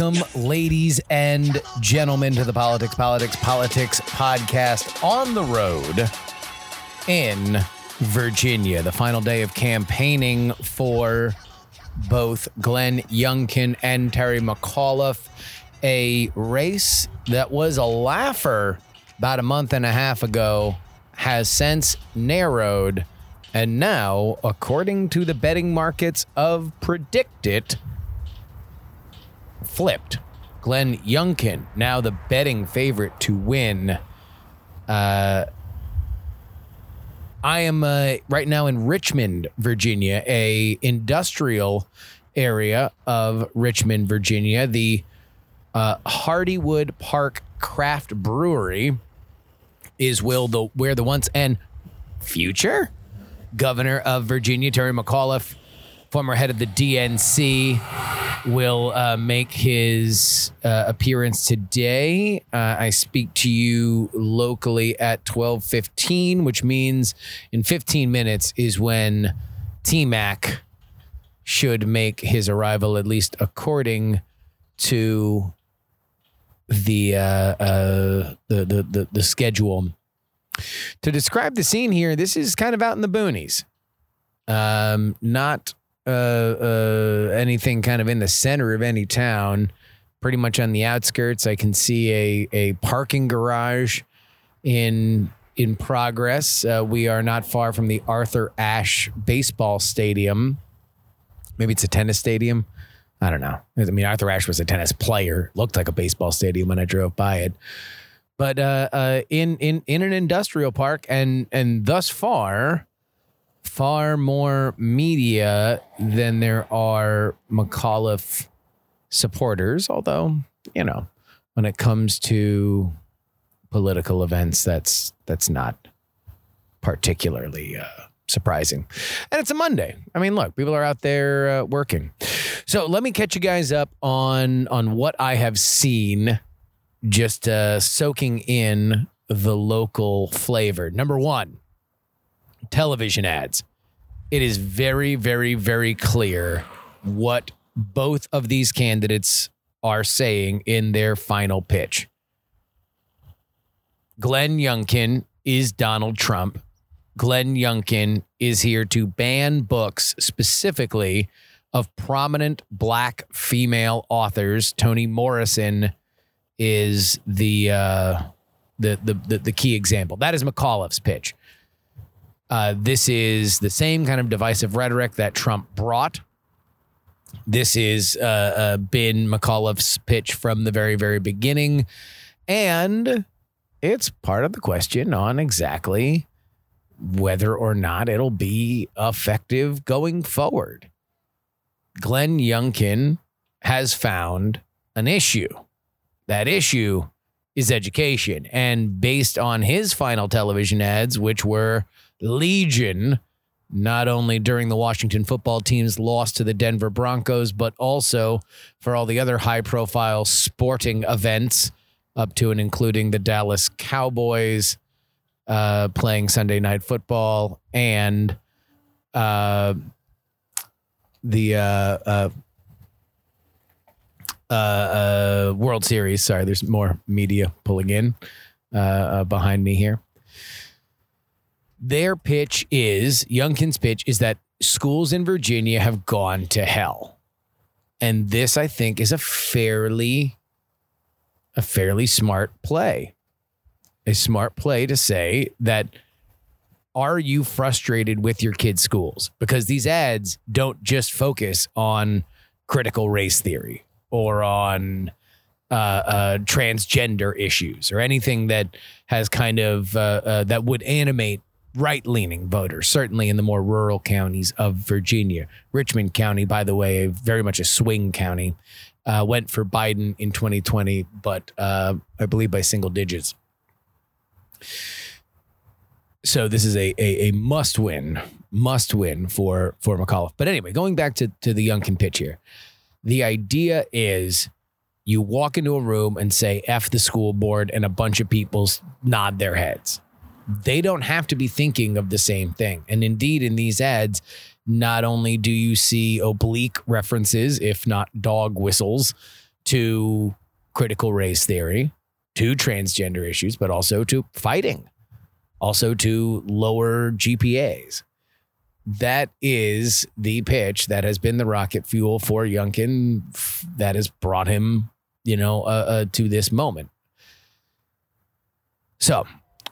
Welcome, ladies and gentlemen, to the Politics, Politics, Politics podcast on the road in Virginia. The final day of campaigning for both Glenn Youngkin and Terry McAuliffe. A race that was a laugher about a month and a half ago has since narrowed. And now, according to the betting markets of PredictIt, flipped. Glenn Youngkin, now the betting favorite to win. Uh, I am uh, right now in Richmond, Virginia, a industrial area of Richmond, Virginia. The uh, Hardywood Park Craft Brewery is will the where the once and future governor of Virginia, Terry McAuliffe, former head of the DNC, will uh, make his uh, appearance today. Uh, I speak to you locally at twelve fifteen, which means in fifteen minutes is when T Mac should make his arrival, at least according to the uh, uh, the, the the the schedule. To describe the scene here, this is kind of out in the boonies. Um, not uh, uh, anything kind of in the center of any town. Pretty much on the outskirts, I can see a a parking garage in in progress. Uh, we are not far from the Arthur Ashe baseball stadium. Maybe it's a tennis stadium. I don't know. I mean, Arthur Ashe was a tennis player. Looked like a baseball stadium when I drove by it. But uh, uh, in in in an industrial park, and and thus far, far more media than there are McAuliffe supporters. Although you know, when it comes to political events, that's that's not particularly uh, surprising. And it's a Monday. I mean, look, people are out there uh, working. So let me catch you guys up on on what I have seen, just uh, soaking in the local flavor. Number one, television ads. It is very, very, very clear what both of these candidates are saying in their final pitch. Glenn Youngkin is Donald Trump. Glenn Youngkin is here to ban books specifically of prominent black female authors. Toni Morrison is the uh, the, the the the key example. That is McAuliffe's pitch. Uh, this is the same kind of divisive rhetoric that Trump brought. This is uh, uh, been McAuliffe's pitch from the very, very beginning. And it's part of the question on exactly whether or not it'll be effective going forward. Glenn Youngkin has found an issue. That issue is education. And based on his final television ads, which were legion, not only during the Washington football team's loss to the Denver Broncos, but also for all the other high profile sporting events, up to and including the Dallas Cowboys uh, playing Sunday night football and uh, the uh, uh, uh, uh, World Series. Sorry, there's more media pulling in behind me here. Their pitch is Youngkin's pitch is that schools in Virginia have gone to hell, and this I think is a fairly a fairly smart play. A smart play to say that are you frustrated with your kids' schools? Because these ads don't just focus on critical race theory or on uh, uh, transgender issues or anything that has kind of uh, uh, that would animate right leaning voters, certainly in the more rural counties of Virginia. Richmond County, by the way, very much a swing county, uh, went for Biden in 2020, but uh, I believe by single digits. So this is a, a, a must win, must win for for McAuliffe. But anyway, going back to, to the Youngkin pitch here, the idea is you walk into a room and say F the school board, and a bunch of people nod their heads. They don't have to be thinking of the same thing. And indeed, in these ads, not only do you see oblique references, if not dog whistles, to critical race theory, to transgender issues, but also to fighting, also to lower GPAs. That is the pitch that has been the rocket fuel for Youngkin that has brought him, you know, uh, uh, to this moment. So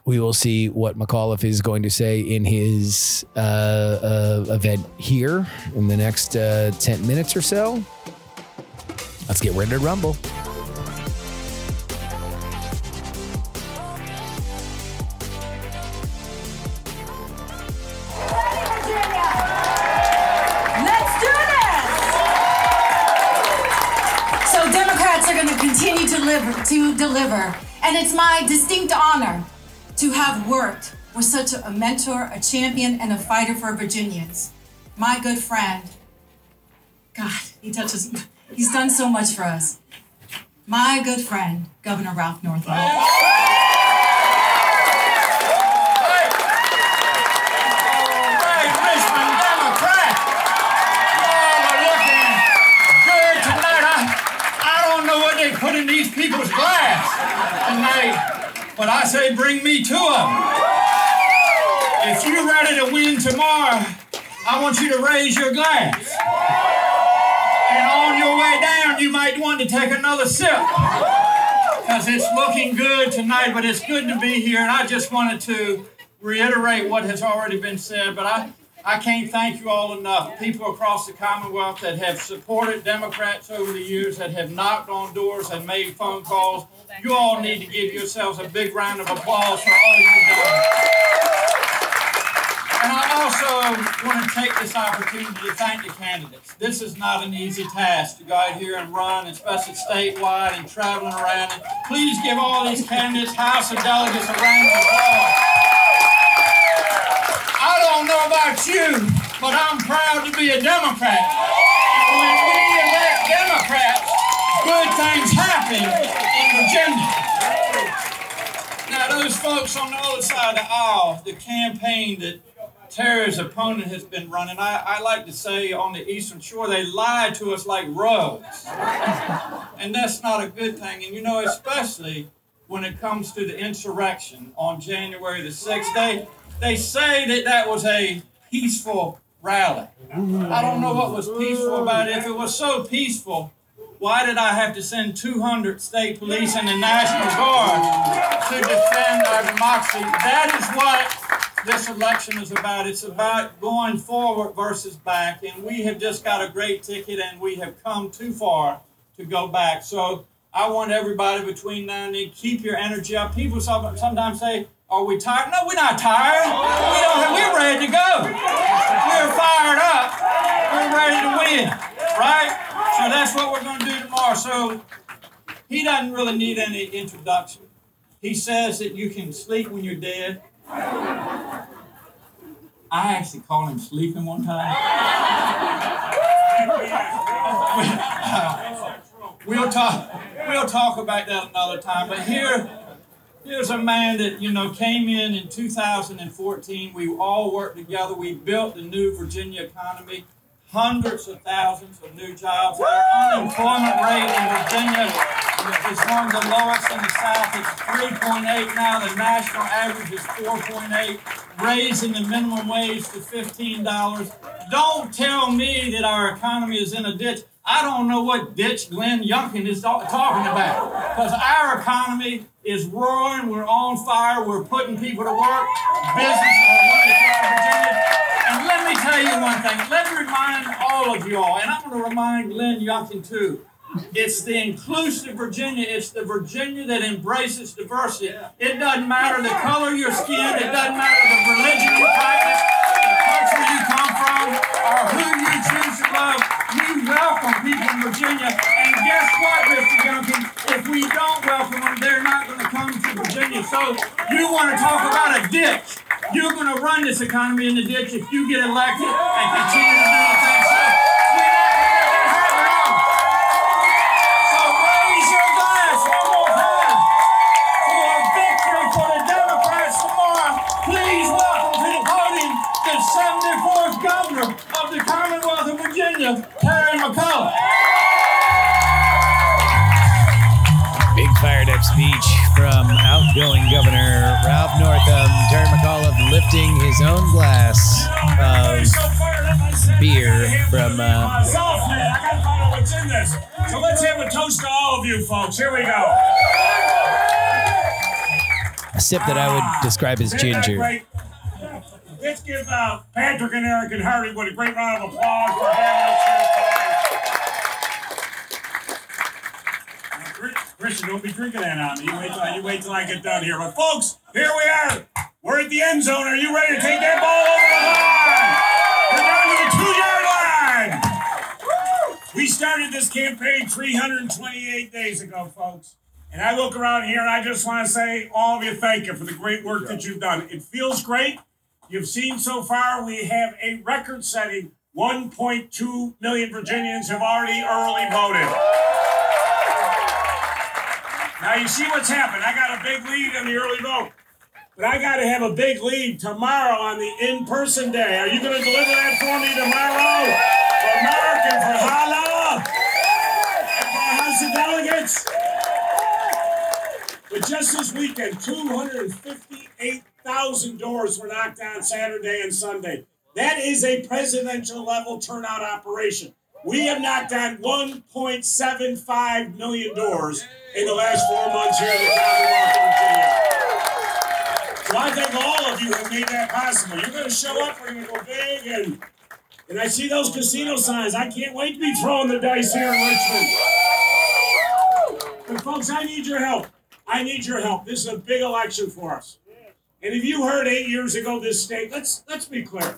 we will see what McAuliffe is going to say in his uh, uh, event here in the next uh, 10 minutes or so. Let's get ready to rumble. Let's do this! So Democrats are going to continue to deliver, and it's my distinct honor to have worked with such a mentor, a champion, and a fighter for Virginians. My good friend. God, he touches. He's done so much for us. My good friend, Governor Ralph Northam. Put in these people's glass tonight, but I say bring me of them. If you're ready to win tomorrow, I want you to raise your glass. And on your way down, you might want to take another sip. Because it's looking good tonight, but it's good to be here. And I just wanted to reiterate what has already been said, but I, I can't thank you all enough. People across the Commonwealth that have supported Democrats over the years, that have knocked on doors and made phone calls. You all need to give yourselves a big round of applause for all you've done. And I also want to take this opportunity to thank the candidates. This is not an easy task to go out here and run, especially statewide and traveling around. And please give all these candidates, House of Delegates, a round of applause. Don't know about you, but I'm proud to be a Democrat. And when we elect Democrats, good things happen in Virginia. Now, those folks on the other side of the aisle, the campaign that Terry's opponent has been running, I, I like to say on the Eastern Shore, they lied to us like rugs. And that's not a good thing. And you know, especially when it comes to the insurrection on January the 6th, they, they say that that was a peaceful rally. I don't know what was peaceful about it. If it was so peaceful, why did I have to send 200 state police and the National Guard to defend our democracy? That is what this election is about. It's about going forward versus back. And we have just got a great ticket and we have come too far to go back. So I want everybody between now and then, keep your energy up. People sometimes say, are we tired? No, we're not tired. We don't, we're ready to go. We're fired up. We're ready to win, right? So that's what we're going to do tomorrow. So he doesn't really need any introduction. He says that you can sleep when you're dead. I actually called him sleeping one time. we'll talk. We'll talk about that another time. But here, here's a man that you know came in in 2014. We all worked together. We built the new Virginia economy. Hundreds of thousands of new jobs. Our unemployment rate in Virginia is one of the lowest in the South. It's 3.8 now. The national average is 4.8. Raising the minimum wage to $15. Don't tell me that our economy is in a ditch. I don't know what ditch Glenn Youngkin is talking about. Because our economy is roaring. We're on fire. We're putting people to work. Businesses are running Virginia. And let me tell you one thing. Let me remind all of you all, and I'm going to remind Glenn Youngkin too. It's the inclusive Virginia. It's the Virginia that embraces diversity. It doesn't matter the color of your skin. It doesn't matter the religion you practice, the culture you come from, or who you choose to love. You welcome people in Virginia. And guess what, Mr. Duncan? If we don't welcome them, they're not going to come to Virginia. So you want to talk about a ditch. You're going to run this economy in the ditch if you get elected and continue to do the things. So we're not going to let. So raise your glass one more time for a victory for the Democrats tomorrow. Please welcome to the podium the 74th governor of the Commonwealth of Virginia, Terry speech from outgoing Governor Ralph Northam. Terry McAuliffe lifting his own glass of beer from. Uh, Soft man, I gotta find out what's in this. So let's have a toast to all of you folks. Here we go. a sip that I would describe as ginger. Let's give uh, Patrick and Eric and Hardy what a great round of applause for having us here today. Now, Chris- Christian, don't be drinking that on me. You wait till you wait till I get done here. But folks, here we are. We're at the end zone. Are you ready to take that ball over the line? We're down to the two-yard line. We started this campaign 328 days ago, folks. And I look around here and I just want to say, all of you, thank you for the great work that you've done. It feels great. You've seen so far, we have a record setting 1.2 million Virginians have already early voted. Now, you see what's happened. I got a big lead in the early vote. But I got to have a big lead tomorrow on the in person day. Are you going to deliver that for me tomorrow? For Mark and for Hala? And for House of Delegates? But just this weekend, 258,000 doors were knocked on Saturday and Sunday. That is a presidential level turnout operation. We have knocked on 1.75 million doors in the last four months here in the Commonwealth of Virginia. So I think all of you have made that possible. You're going to show up, we're going to go big, and and I see those casino signs. I can't wait to be throwing the dice here in Richmond. But folks, I need your help. I need your help. This is a big election for us. And if you heard eight years ago this state, let's let's be clear.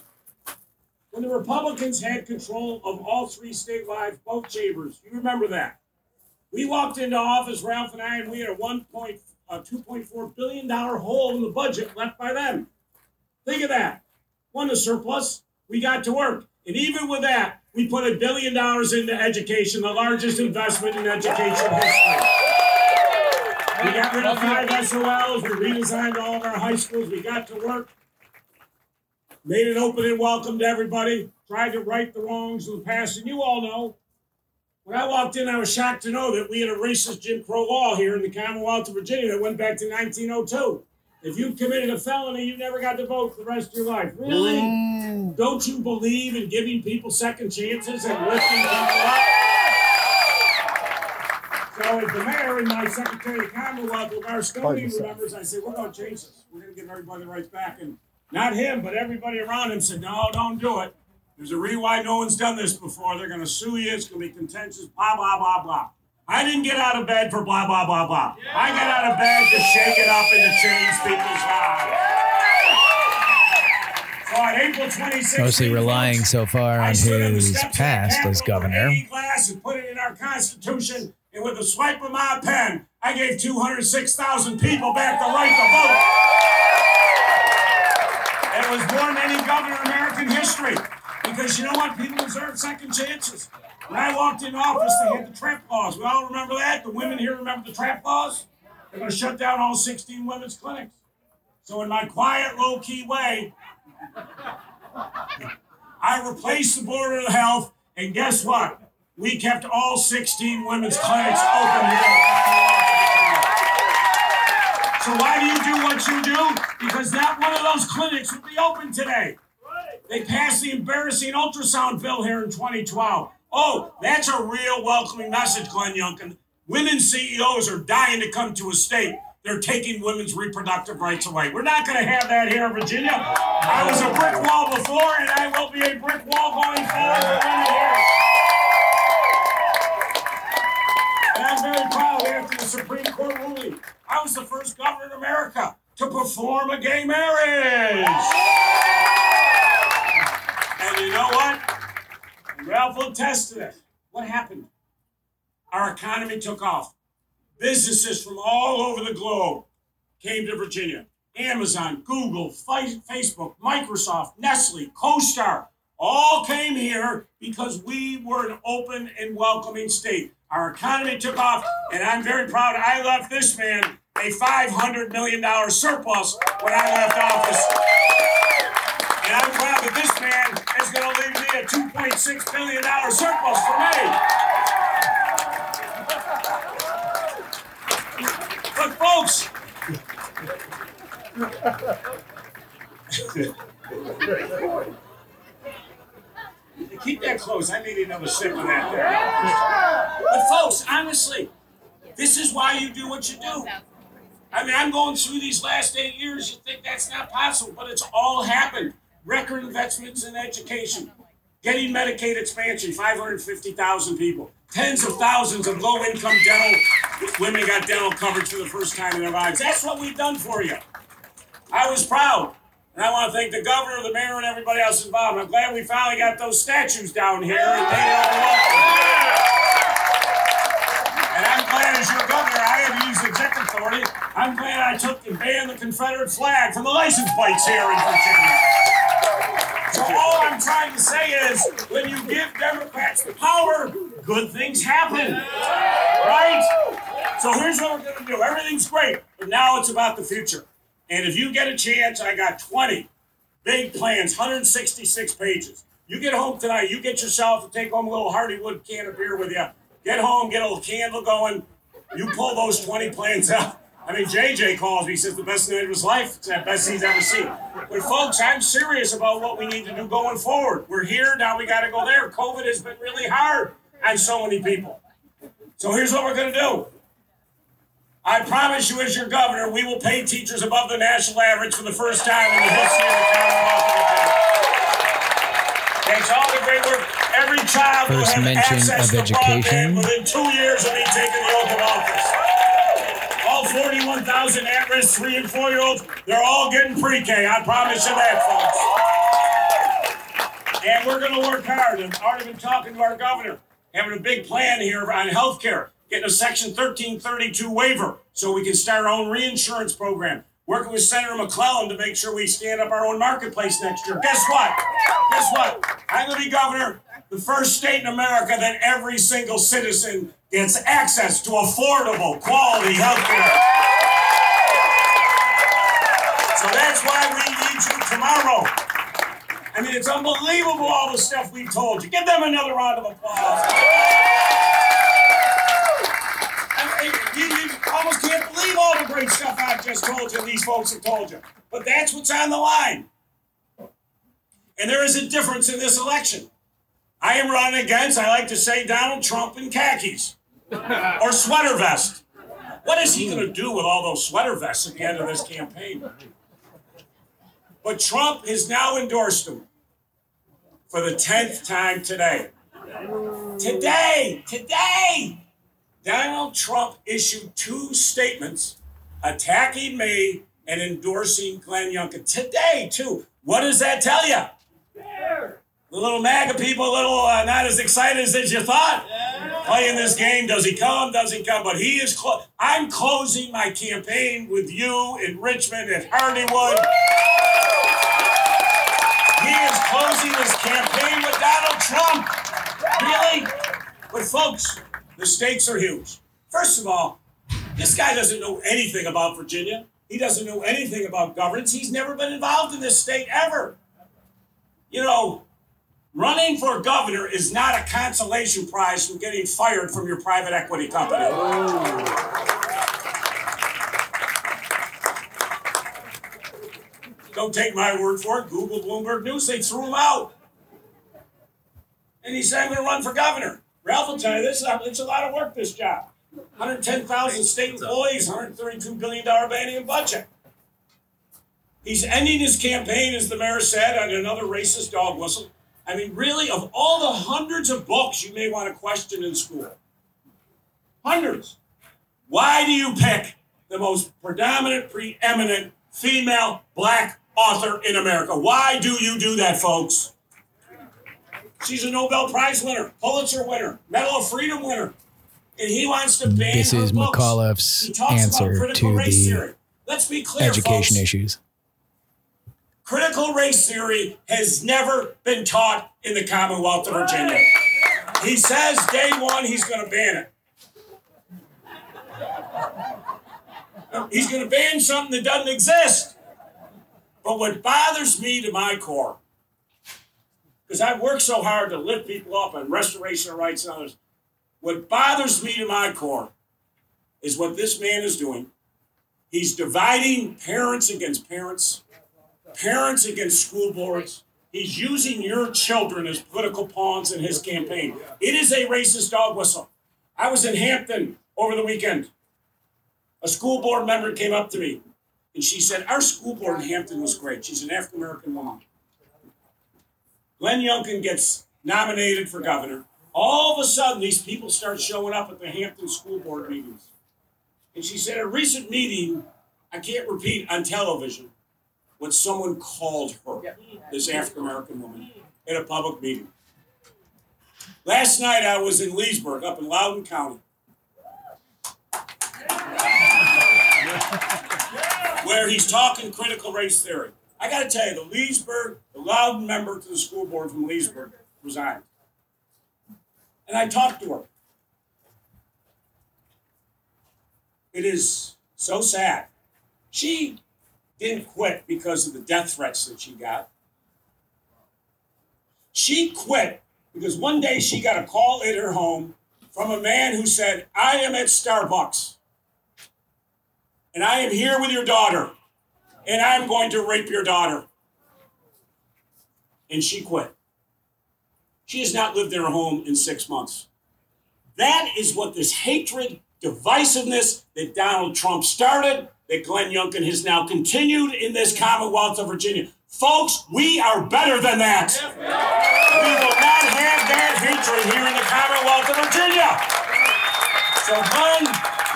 When the Republicans had control of all three statewide vote chambers, you remember that. We walked into office, Ralph and I, and we had a one point point four billion dollar hole in the budget left by them. Think of that. One a surplus. We got to work, and even with that, we put a billion dollars into education, the largest investment in education history. We got rid of five SOLs. We redesigned all of our high schools. We got to work. Made it open and welcome to everybody. Tried to right the wrongs of the past. And you all know, when I walked in, I was shocked to know that we had a racist Jim Crow law here in the Commonwealth of Virginia that went back to 1902. If you committed a felony, you never got to vote for the rest of your life. Really? Don't you believe in giving people second chances and lifting people up? So as the mayor and my secretary of Commonwealth Levar Stoney remembers, I said, we're gonna change this. We're gonna give everybody the rights back. And not him, but everybody around him said, no, don't do it. There's a reason why no one's done this before. They're gonna sue you, it's gonna be contentious, blah, blah, blah, blah. I didn't get out of bed for blah, blah, blah, blah. I got out of bed to shake it up and to change people's lives. So on April 26th, Mostly relying so far I on stood on the his steps of the past as governor. glass and put it in our Constitution, and with a swipe of my pen, I gave 206,000 people back the right to vote. It was more than any governor in American history. Because you know what? People deserve second chances. When I walked in office, they had the trap laws. We all remember that. The women here remember the trap laws. They're going to shut down all 16 women's clinics. So, in my quiet, low key way, I replaced the Board of Health, and guess what? We kept all 16 women's clinics open here. So why do you do what you do? Because not one of those clinics would be open today. They passed the embarrassing ultrasound bill here in 2012. Oh, that's a real welcoming message, Glenn Youngkin. Women CEOs are dying to come to a state. They're taking women's reproductive rights away. We're not going to have that here in Virginia. I was a brick wall before, and I will be a brick wall going forward. Court ruling. I was the first governor in America to perform a gay marriage. And you know what? Ralph will attest this. What happened? Our economy took off. Businesses from all over the globe came to Virginia. Amazon, Google, Facebook, Microsoft, Nestle, CoStar, all came here because we were an open and welcoming state. Our economy took off, and I'm very proud. I left this man a $500 million surplus when I left office. And I'm proud that this man is going to leave me a $2.6 billion surplus for me. But, folks, keep that close. I need another sip of that there. But folks, honestly, this is why you do what you do. I mean, I'm going through these last eight years. You think that's not possible, but it's all happened. Record investments in education, getting Medicaid expansion, 550,000 people, tens of thousands of low-income dental women got dental coverage for the first time in their lives. That's what we've done for you. I was proud. And I want to thank the governor, the mayor, and everybody else involved. I'm glad we finally got those statues down here and welcome. And I'm glad as your governor, I have used executive authority. I'm glad I took and banned the Confederate flag from the license plates here in Virginia. So all I'm trying to say is, when you give Democrats the power, good things happen. Right? So here's what we're going to do. Everything's great, but now it's about the future. And if you get a chance, I got 20 big plans, 166 pages. You get home tonight, you get yourself to take home a little Hardywood can of beer with you. Get home, get a little candle going. You pull those 20 plans out. I mean, JJ calls me, says the best night of his life. It's the best he's ever seen. But folks, I'm serious about what we need to do going forward. We're here, now we got to go there. COVID has been really hard on so many people. So here's what we're going to do. I promise you, as your governor, we will pay teachers above the national average for the first time in the history of the Commonwealth. Thanks all the great work. Every child will First have mention access of to education. broadband within two years of me taking the oath of office. All 41,000 at-risk three and four-year-olds, they're all getting pre-K. I promise you that, folks. And we're going to work hard. I've already been talking to our governor, having a big plan here on health care, getting a Section 1332 waiver so we can start our own reinsurance program. Working with Senator McClellan to make sure we stand up our own marketplace next year. Guess what? Guess what? I'm going to be governor, the first state in America that every single citizen gets access to affordable, quality health care. So that's why we need you tomorrow. I mean, it's unbelievable all the stuff we've told you. Give them another round of applause. You almost can't believe all the great stuff I've just told you these folks have told you. But that's what's on the line. And there is a difference in this election. I am running against, I like to say, Donald Trump in khakis or sweater vest. What is he going to do with all those sweater vests at the end of this campaign? But Trump has now endorsed him for the 10th time today. Today, today, Donald Trump issued two statements attacking me and endorsing Glenn Youngkin. Today, too. What does that tell you? The little MAGA people, a little uh, not as excited as you thought. Playing this game, does he come? Does he come? But he is. Clo- I'm closing my campaign with you in Richmond at Hardywood. He is closing his campaign with Donald Trump. Really? But folks, the stakes are huge. First of all, this guy doesn't know anything about Virginia. He doesn't know anything about governance. He's never been involved in this state ever. You know, running for governor is not a consolation prize from getting fired from your private equity company. Don't take my word for it. Google Bloomberg News, they threw him out. And he said, I'm going to run for governor. Ralph will tell you this, it's a lot of work, this job. 110,000 state employees, $132 billion biennial budget. He's ending his campaign, as the mayor said, on another racist dog whistle. I mean, really, of all the hundreds of books you may want to question in school, hundreds, Why do you pick the most predominant, preeminent female black author in America? Why do you do that, folks? She's a Nobel Prize winner, Pulitzer winner, Medal of Freedom winner. And he wants to ban This is books. McAuliffe's answer to the. Let's be clear, education folks. issues. Critical race theory has never been taught in the Commonwealth of Virginia. He says day one he's going to ban it. He's going to ban something that doesn't exist. But what bothers me to my core, because I've worked so hard to lift people up on restoration of rights and others, what bothers me to my core is what this man is doing. He's dividing parents against parents parents against school boards. He's using your children as political pawns in his campaign. It is a racist dog whistle. I was in Hampton over the weekend. A school board member came up to me and she said, Our school board in Hampton was great. She's an African American woman. Glenn Youngkin gets nominated for governor. All of a sudden, these people start showing up at the Hampton school board meetings. And she said, at A recent meeting, I can't repeat on television, what someone called her, this African American woman, in a public meeting. Last night I was in Leesburg, up in Loudoun County, where he's talking critical race theory. I got to tell you, the Leesburg, the Loudoun member to the school board from Leesburg resigned. And I talked to her. It is so sad. She didn't quit because of the death threats that she got. She quit because one day she got a call at her home from a man who said, I am at Starbucks and I am here with your daughter and I'm going to rape your daughter. And she quit. She has not lived in her home in six months. That is what this hatred, divisiveness that Donald Trump started, that Glenn Youngkin has now continued in this Commonwealth of Virginia. Folks, we are better than that. We will not have that hatred here in the Commonwealth of Virginia. So Glenn,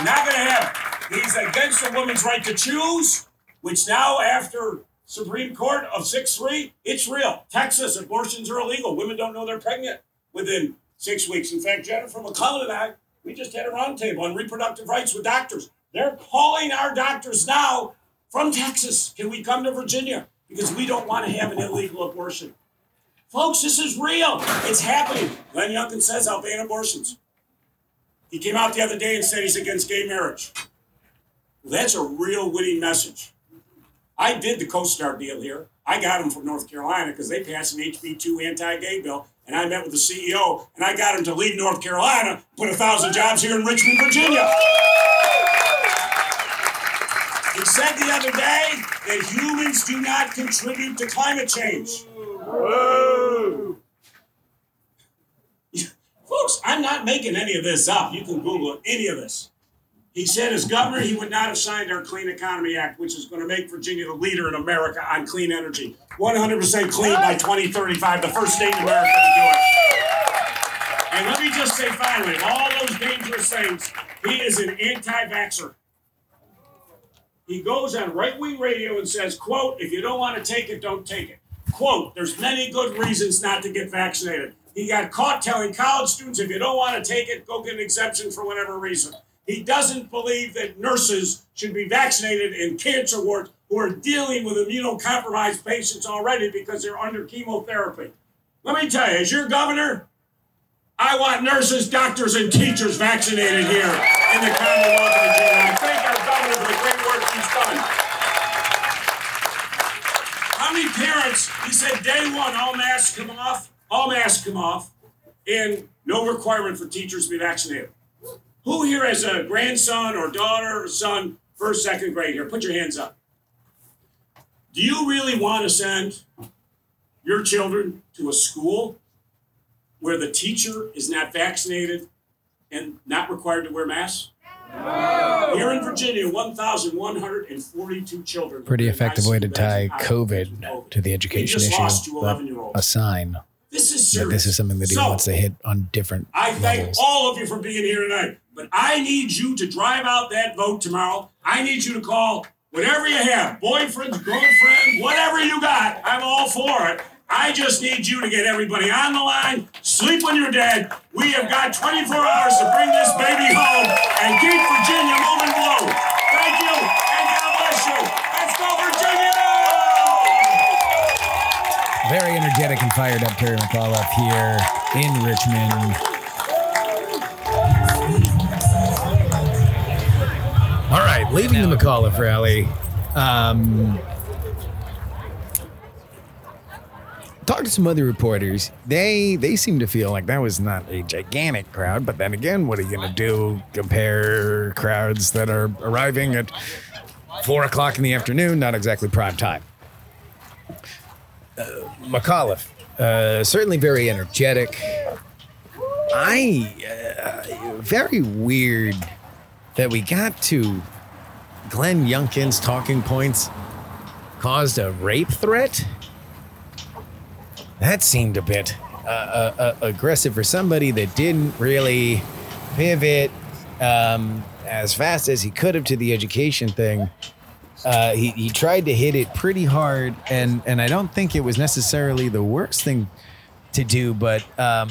not going to have it. He's against a woman's right to choose, which now, after Supreme Court of 6 3, it's real. Texas, abortions are illegal. Women don't know they're pregnant within six weeks. In fact, Jennifer McClellan and I, we just had a roundtable on reproductive rights with doctors. They're calling our doctors now from Texas. Can we come to Virginia? Because we don't want to have an illegal abortion. Folks, this is real. It's happening. Glenn Youngkin says I'll ban abortions. He came out the other day and said he's against gay marriage. Well, that's a real winning message. I did the CoStar deal here. I got him from North Carolina because they passed an HB2 anti-gay bill, and I met with the CEO, and I got him to leave North Carolina, put a thousand jobs here in Richmond, Virginia. He said the other day that humans do not contribute to climate change. Folks, I'm not making any of this up. You can Google any of this. He said as governor, he would not have signed our Clean Economy Act, which is going to make Virginia the leader in America on clean energy. 100% clean by 2035, the first state in America to do it. And let me just say finally, of all those dangerous things, he is an anti-vaxxer. He goes on right-wing radio and says, quote, if you don't want to take it, don't take it. Quote, there's many good reasons not to get vaccinated. He got caught telling college students, if you don't want to take it, go get an exemption for whatever reason. He doesn't believe that nurses should be vaccinated in cancer wards who are dealing with immunocompromised patients already because they're under chemotherapy. Let me tell you, as your governor, I want nurses, doctors, and teachers vaccinated here in the Commonwealth of Virginia. I thank our governor for the great work he's done. How many parents, he said day one, all masks come off, all masks come off, and no requirement for teachers to be vaccinated. Who here has a grandson or daughter or son, first, second grade here? Put your hands up. Do you really want to send your children to a school where the teacher is not vaccinated and not required to wear masks? Here in Virginia, 1,142 children. Pretty effective way to tie Vaccinated. COVID to the education just lost issue. two but 11-year-olds. A sign This is that serious. this is something that he So, wants to hit on different I thank levels. all of you for being here tonight. But I need you to drive out that vote tomorrow. I need you to call whatever you have boyfriends, girlfriend, whatever you got. I'm all for it. I just need you to get everybody on the line. Sleep when you're dead. We have got 24 hours to bring this baby home and keep Virginia moving blue. Thank you, and God bless you. Let's go, Virginia! Very energetic and fired up Terry McAuliffe here in Richmond. Right, leaving the McAuliffe rally. Um, talked to some other reporters. They they seem to feel like that was not a gigantic crowd, but then again, what are you gonna do? Compare crowds that are arriving at four o'clock in the afternoon, not exactly prime time. McAuliffe, uh, certainly very energetic. I uh, very weird that we got to Glenn Youngkin's talking points caused a rape threat. That seemed a bit uh, uh, uh, aggressive for somebody that didn't really pivot um, as fast as he could have to the education thing. Uh, he, he tried to hit it pretty hard, and, and I don't think it was necessarily the worst thing to do, but um,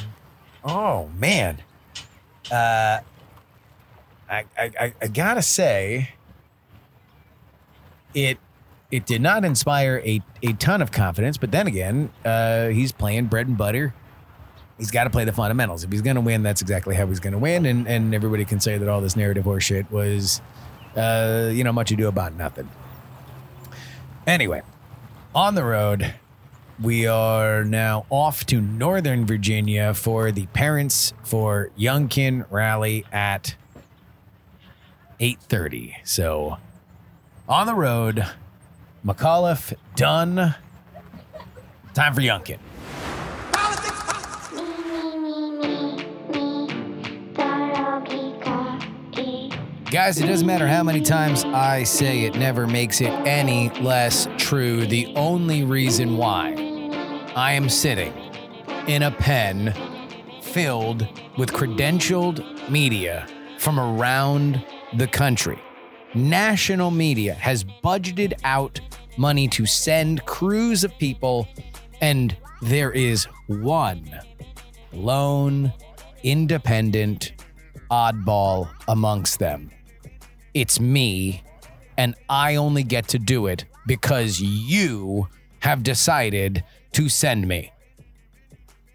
oh man, uh, I, I, I, I gotta say, it it did not inspire a, a ton of confidence, but then again, uh, he's playing bread and butter. He's got to play the fundamentals. If he's going to win, that's exactly how he's going to win. And, and everybody can say that all this narrative horseshit was, uh, you know, much ado about nothing. Anyway, on the road, we are now off to Northern Virginia for the Parents for Youngkin rally at 8:30. So, on the road, McAuliffe done. Time for politics. Guys, it doesn't matter how many times I say it, never makes it any less true. The only reason why I am sitting in a pen filled with credentialed media from around the country. National media has budgeted out money to send crews of people, and there is one lone, independent oddball amongst them. It's me, and I only get to do it because you have decided to send me.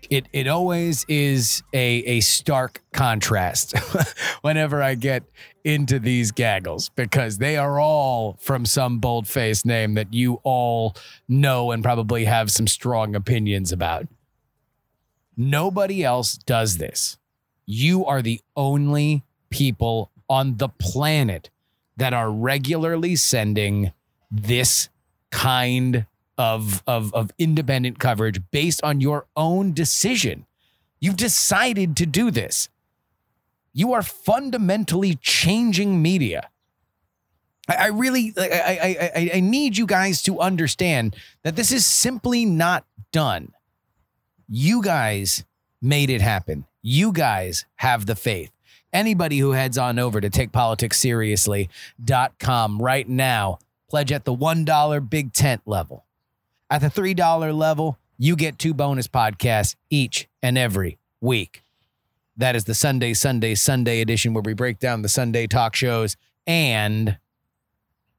It, it always is a, a stark contrast whenever I get into these gaggles because they are all from some bold faced name that you all know and probably have some strong opinions about. Nobody else does this. You are the only people on the planet that are regularly sending this kind of, of, of independent coverage based on your own decision. You've decided to do this. You are fundamentally changing media. I, I really, I, I, I, need you guys to understand that this is simply not done. You guys made it happen. You guys have the faith. Anybody who heads on over to takepoliticsseriously.com right now, pledge at the $1 big tent level. At the $3 level, you get two bonus podcasts each and every week. That is the Sunday, Sunday, Sunday edition where we break down the Sunday talk shows and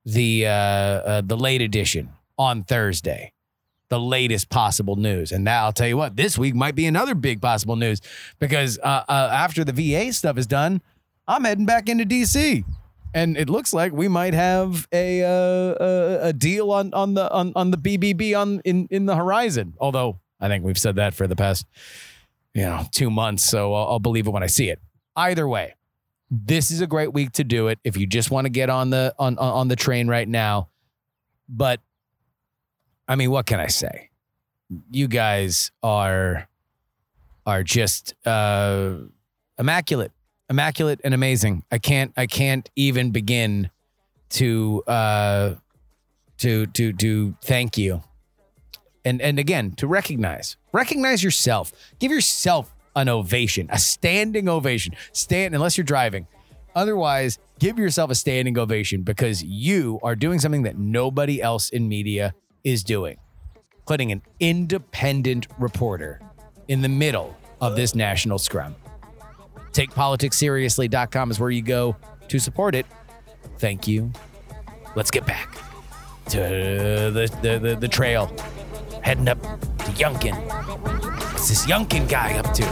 the uh, uh, the late edition on Thursday, the latest possible news. And now I'll tell you what, this week might be another big possible news because uh, uh, after the VA stuff is done, I'm heading back into DC, and it looks like we might have a uh, a, a deal on on the on, on the BBB on in in the horizon. Although I think we've said that for the past you know two months, so I'll, I'll believe it when I see it. Either way, this is a great week to do it if you just want to get on the on on the train right now. But I mean, what can I say? You guys are are just uh immaculate, immaculate and amazing. I can't I can't even begin to uh to to to thank you. And and again, to recognize. Recognize yourself. Give yourself an ovation, a standing ovation. Stand unless you're driving. Otherwise, give yourself a standing ovation because you are doing something that nobody else in media is doing. Putting an independent reporter in the middle of this national scrum. TakePoliticsSeriously.com is where you go to support it. Thank you. Let's get back to the, the, the, the trail. Heading up to Youngkin. What's this Youngkin guy up to?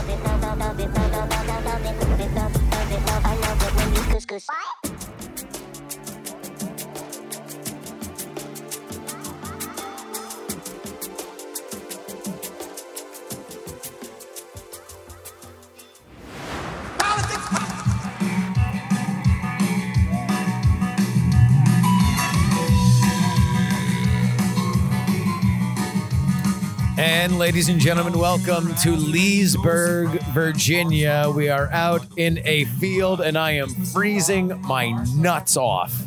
And ladies and gentlemen, welcome to Leesburg, Virginia. We are out in a field and I am freezing my nuts off.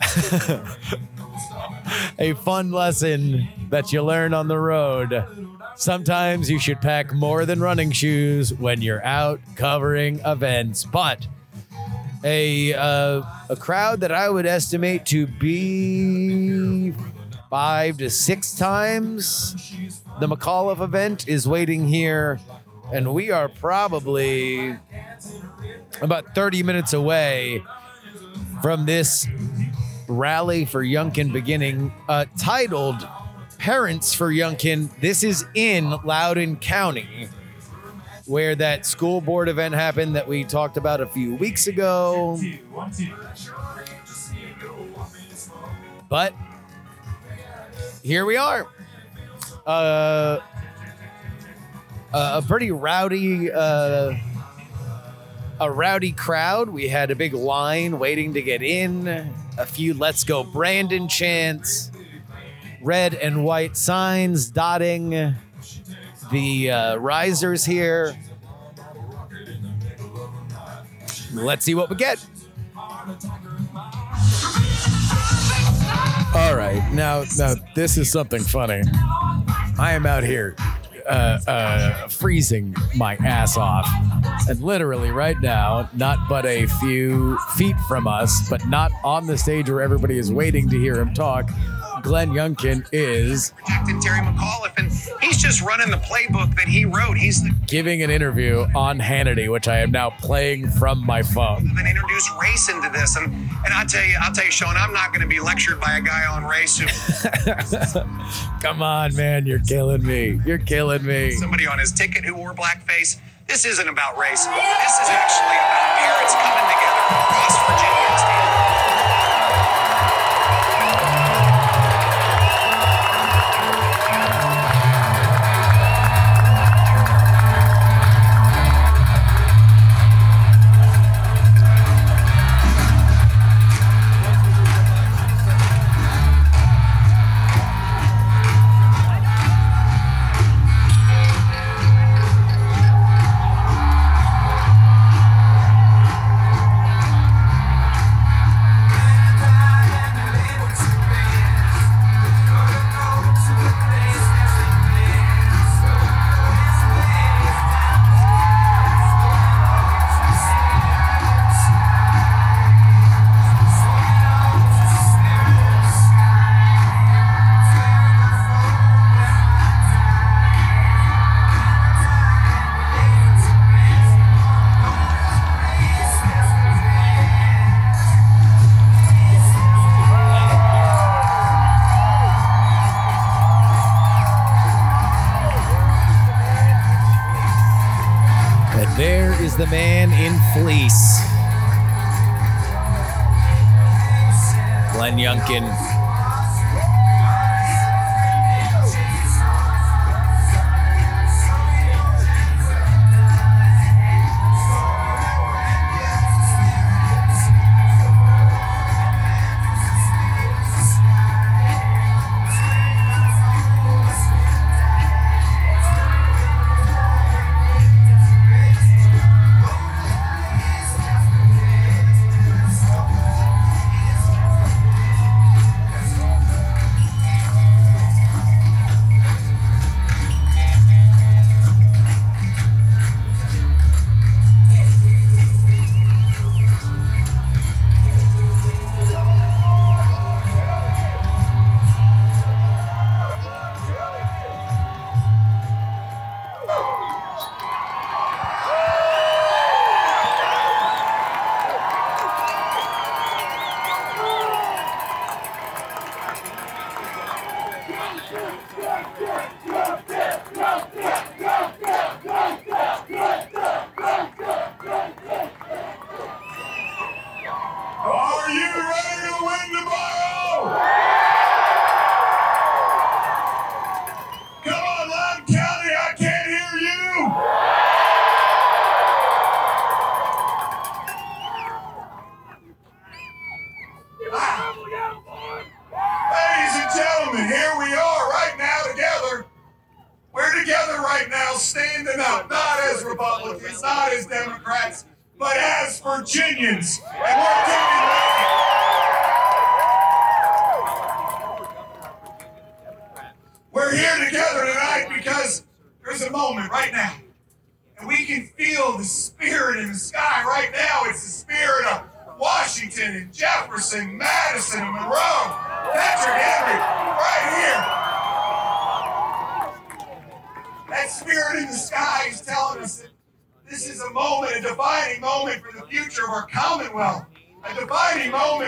a fun lesson that you learn on the road. Sometimes you should pack more than running shoes when you're out covering events, but a uh, a crowd that I would estimate to be five to six times the McAuliffe event is waiting here, and we are probably about 30 minutes away from this rally for Youngkin beginning, uh, titled Parents for Youngkin. This is in Loudoun County, where that school board event happened that we talked about a few weeks ago. But here we are. Uh, a pretty rowdy, uh, a rowdy crowd. We had a big line waiting to get in. A few "Let's Go Brandon" chants, red and white signs dotting the uh, risers here. Let's see what we get. All right, now, now this is something funny. I am out here uh, uh, freezing my ass off. And literally right now, not but a few feet from us, but not on the stage where everybody is waiting to hear him talk, Glenn Youngkin is protected Terry McAuliffe, and he's just running the playbook that he wrote. He's the giving an interview on Hannity, which I am now playing from my phone. that introduce race into this, and and I tell you, I'll tell you, Sean, I'm not going to be lectured by a guy on race who Come on, man, you're killing me. You're killing me. somebody on his ticket who wore blackface. This isn't about race. This is actually about parents coming together across Virginia. Glenn Youngkin.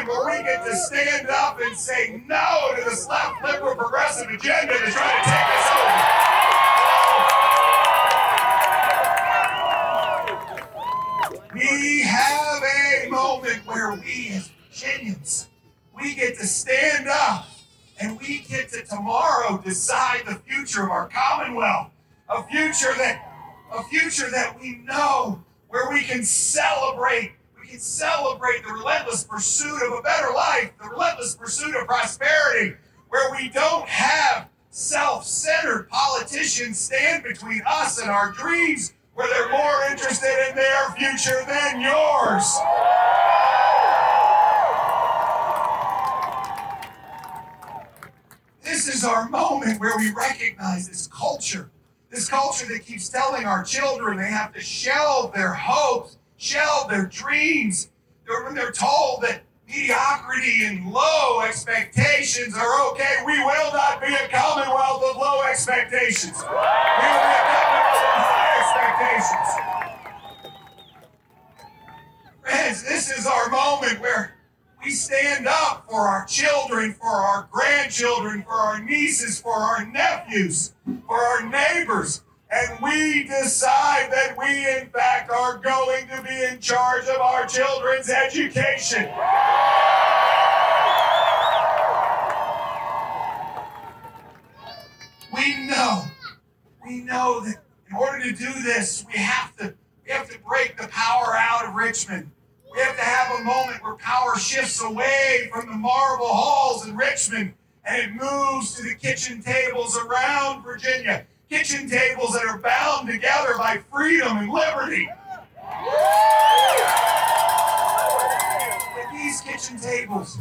Where we get to stand up and say no to this left liberal progressive agenda that's trying to take us over. We have a moment where we as Virginians, we get to stand up and we get to tomorrow decide the future of our Commonwealth. A future that a future that we know where we can celebrate can celebrate the relentless pursuit of a better life the relentless pursuit of prosperity where we don't have self-centered politicians stand between us and our dreams where they're more interested in their future than yours. This is our moment where we recognize this culture this culture that keeps telling our children they have to shelve their hopes, shelve their dreams. When they're told that mediocrity and low expectations are okay, we will not be a commonwealth of low expectations. We will be a commonwealth of high expectations. Friends, this is our moment where we stand up for our children, for our grandchildren, for our nieces, for our nephews, for our neighbors. And we decide that we, in fact, are going to be in charge of our children's education. We know, we know that in order to do this, we have to, we have to break the power out of Richmond. We have to have a moment where power shifts away from the marble halls in Richmond and it moves to the kitchen tables around Virginia. Kitchen tables that are bound together by freedom and liberty. But these kitchen tables,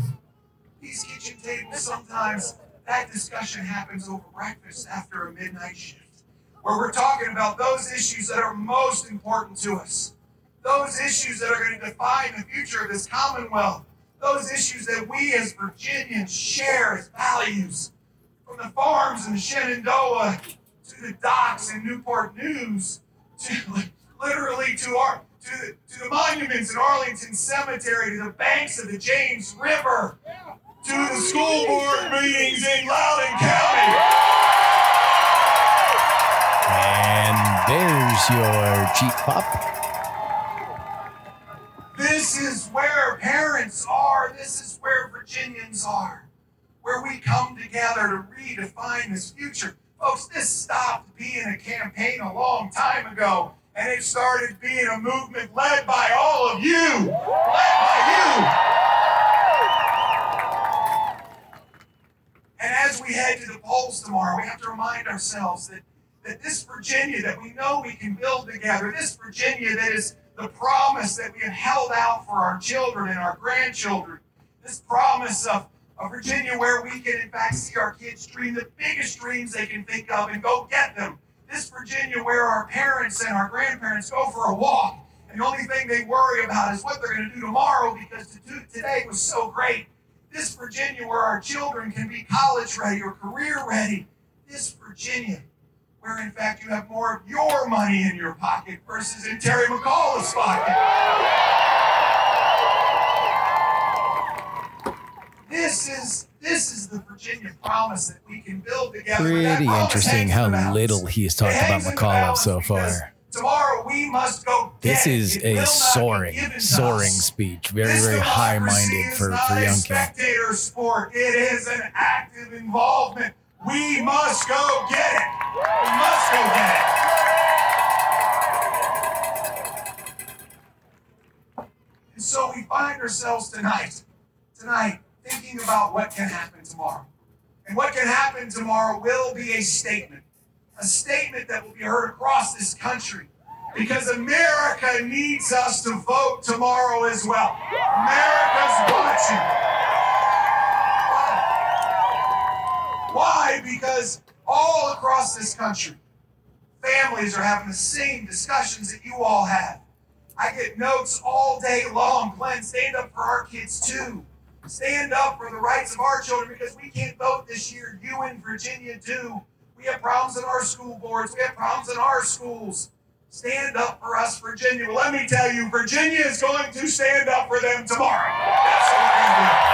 these kitchen tables, sometimes that discussion happens over breakfast after a midnight shift, where we're talking about those issues that are most important to us. Those issues that are going to define the future of this Commonwealth, those issues that we as Virginians share as values, from the farms in Shenandoah the docks in Newport News, to literally to our to the, to the monuments in Arlington Cemetery, to the banks of the James River, to the school board meetings in Loudoun County. And there's your cheap pop. This is where parents are. This is where Virginians are. Where we come together to redefine this future. Folks, this stopped being a campaign a long time ago, and it started being a movement led by all of you. Led by you. And as we head to the polls tomorrow, we have to remind ourselves that, that this Virginia that we know we can build together, this Virginia that is the promise that we have held out for our children and our grandchildren, this promise of a Virginia where we can, in fact, see our kids dream the biggest dreams they can think of and go get them. This Virginia where our parents and our grandparents go for a walk, and the only thing they worry about is what they're going to do tomorrow because today was so great. This Virginia where our children can be college ready or career ready. This Virginia where in fact you have more of your money in your pocket versus in Terry McAuliffe's pocket. This is this is the Virginia promise that we can build together. Pretty interesting how little he's talked about McAuliffe so far. Tomorrow we must go. This is It a soaring, soaring us. speech. Very, This very high minded for, for Youngkin. spectator sport. It is an active involvement. We must go get it. We must go get it. And so we find ourselves tonight, tonight, thinking about what can happen tomorrow. And what can happen tomorrow will be a statement. a statement that will be heard across this country because America needs us to vote tomorrow as well. America's watching. Why? Because all across this country, families are having the same discussions that you all have. I get notes all day long. Glenn, stand up for our kids too. Stand up for the rights of our children because we can't vote this year. You in Virginia do. We have problems in our school boards. We have problems in our schools. Stand up for us, Virginia. Well, let me tell you, Virginia is going to stand up for them tomorrow.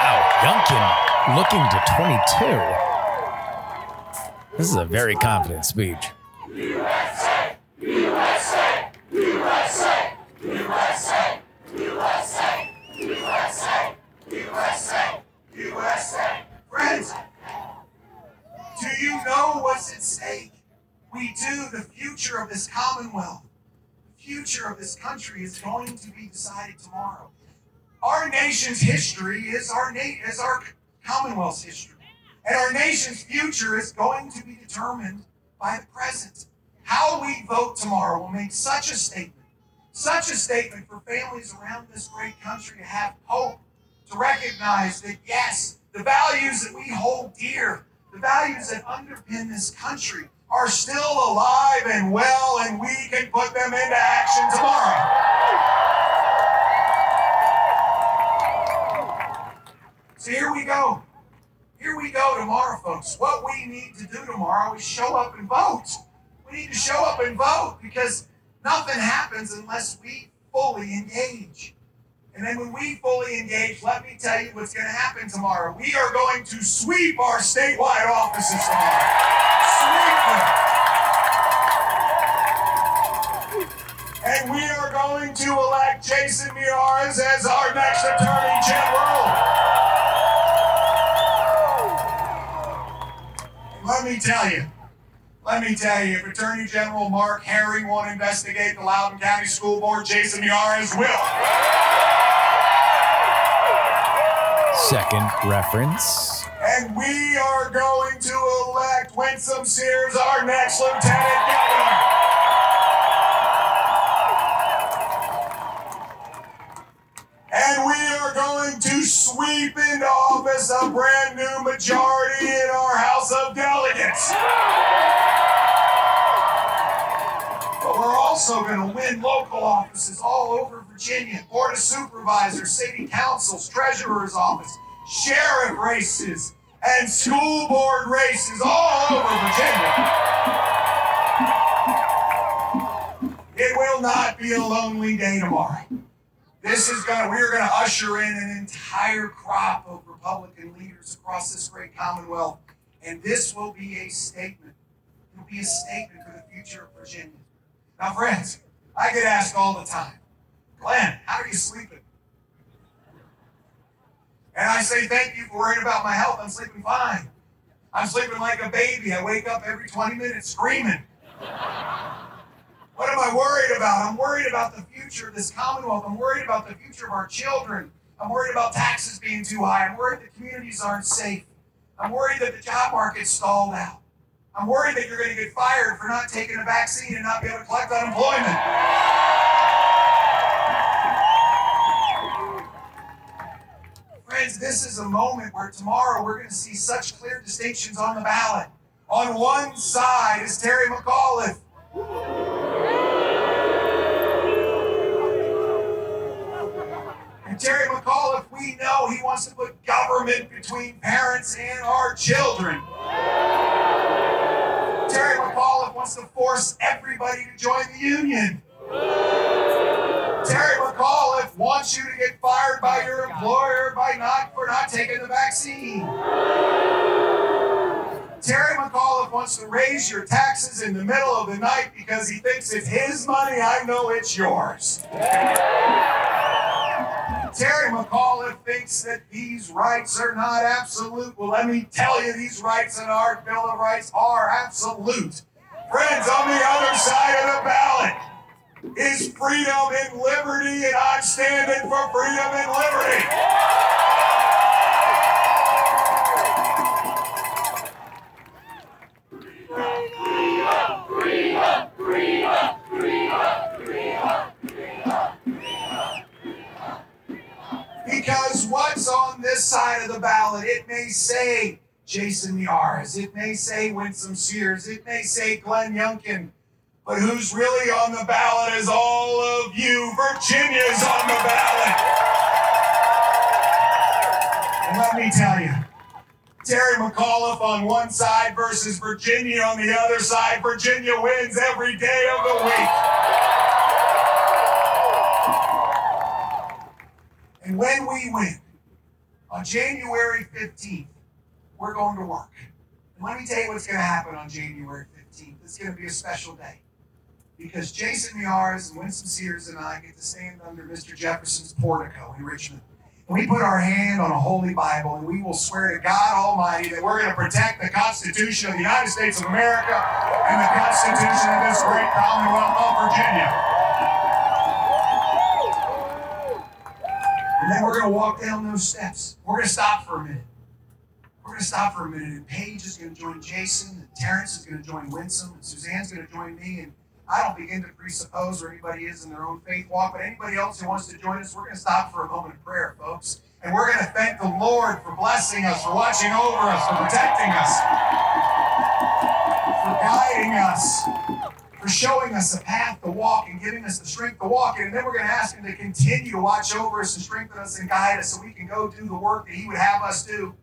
Wow, Youngkin looking to 22. This is a very confident speech. USA. Friends, do you know at stake? We do. The future of this Commonwealth, the future of this country is going to be decided tomorrow. Our nation's history is our na- is our Commonwealth's history. And our nation's future is going to be determined by the present. How we vote tomorrow will make such a statement, such a statement for families around this great country to have hope, to recognize that yes, the values that we hold dear, the values that underpin this country, are still alive and well, and we can put them into action tomorrow. So here we go. Here we go tomorrow, folks. What we need to do tomorrow is show up and vote. We need to show up and vote because nothing happens unless we fully engage. And then when we fully engage, let me tell you what's going to happen tomorrow. We are going to sweep our statewide offices tomorrow. Sweep them. And we are going to elect Jason Miyares as our next Attorney General. Let me tell you, let me tell you, if Attorney General Mark Herring won't investigate the Loudoun County School Board, Jason Miyares will. Second reference. And we are going to elect Winsome Sears our next Lieutenant Governor. And we are going to sweep into office a brand new majority in our House of Delegates. But we're also going to win local offices all over Virginia Board of Supervisors, City Councils, Treasurer's Office, Sheriff races, and school board races all over Virginia. It will not be a lonely day tomorrow. This is going we're to usher in an entire crop of Republican leaders across this great Commonwealth. And this will be a statement. It will be a statement for the future of Virginia. Now, friends, I get asked all the time, Glenn, how are you sleeping? And I say, thank you for worrying about my health. I'm sleeping fine. I'm sleeping like a baby. I wake up every 20 minutes screaming. What am I worried about? I'm worried about the future of this Commonwealth. I'm worried about the future of our children. I'm worried about taxes being too high. I'm worried that communities aren't safe. I'm worried that the job market's stalled out. I'm worried that you're going to get fired for not taking a vaccine and not be able to collect unemployment. Friends, this is a moment where tomorrow we're going to see such clear distinctions on the ballot. On one side is Terry McAuliffe. And Terry McAuliffe, we know he wants to put government between parents and our children. Terry McAuliffe wants to force everybody to join the union. Terry McAuliffe wants you to get fired by your employer by not for not taking the vaccine. Terry McAuliffe wants to raise your taxes in the middle of the night because he thinks it's his money. I know it's yours. Terry McAuliffe thinks that these rights are not absolute. Well, let me tell you, these rights in our Bill of Rights are absolute. Friends, on the other side of the ballot is freedom and liberty, and I'm standing for freedom and liberty. Because what's on this side of the ballot, it may say Jason Miyares, it may say Winsome Sears, it may say Glenn Youngkin, but who's really on the ballot is all of you. Virginia's on the ballot. And let me tell you, Terry McAuliffe on one side versus Virginia on the other side. Virginia wins every day of the week. And when we win, on January 15th, we're going to work. And let me tell you what's going to happen on January 15th. It's going to be a special day. Because Jason Miyares and Winsome Sears and I get to stand under Mr. Jefferson's portico in Richmond. And we put our hand on a holy Bible and we will swear to God Almighty that we're going to protect the Constitution of the United States of America and the Constitution of this great Commonwealth of Virginia. And then we're going to walk down those steps. We're going to stop for a minute. We're going to stop for a minute. And Paige is going to join Jason, and Terrence is going to join Winsome, and Suzanne's going to join me. And I don't begin to presuppose where anybody is in their own faith walk, but anybody else who wants to join us, we're going to stop for a moment of prayer, folks. And we're going to thank the Lord for blessing us, for watching over us, for protecting us, for guiding us, for showing us a path to walk and giving us the strength to walk. And then we're going to ask Him to continue to watch over us and strengthen us and guide us so we can go do the work that He would have us do.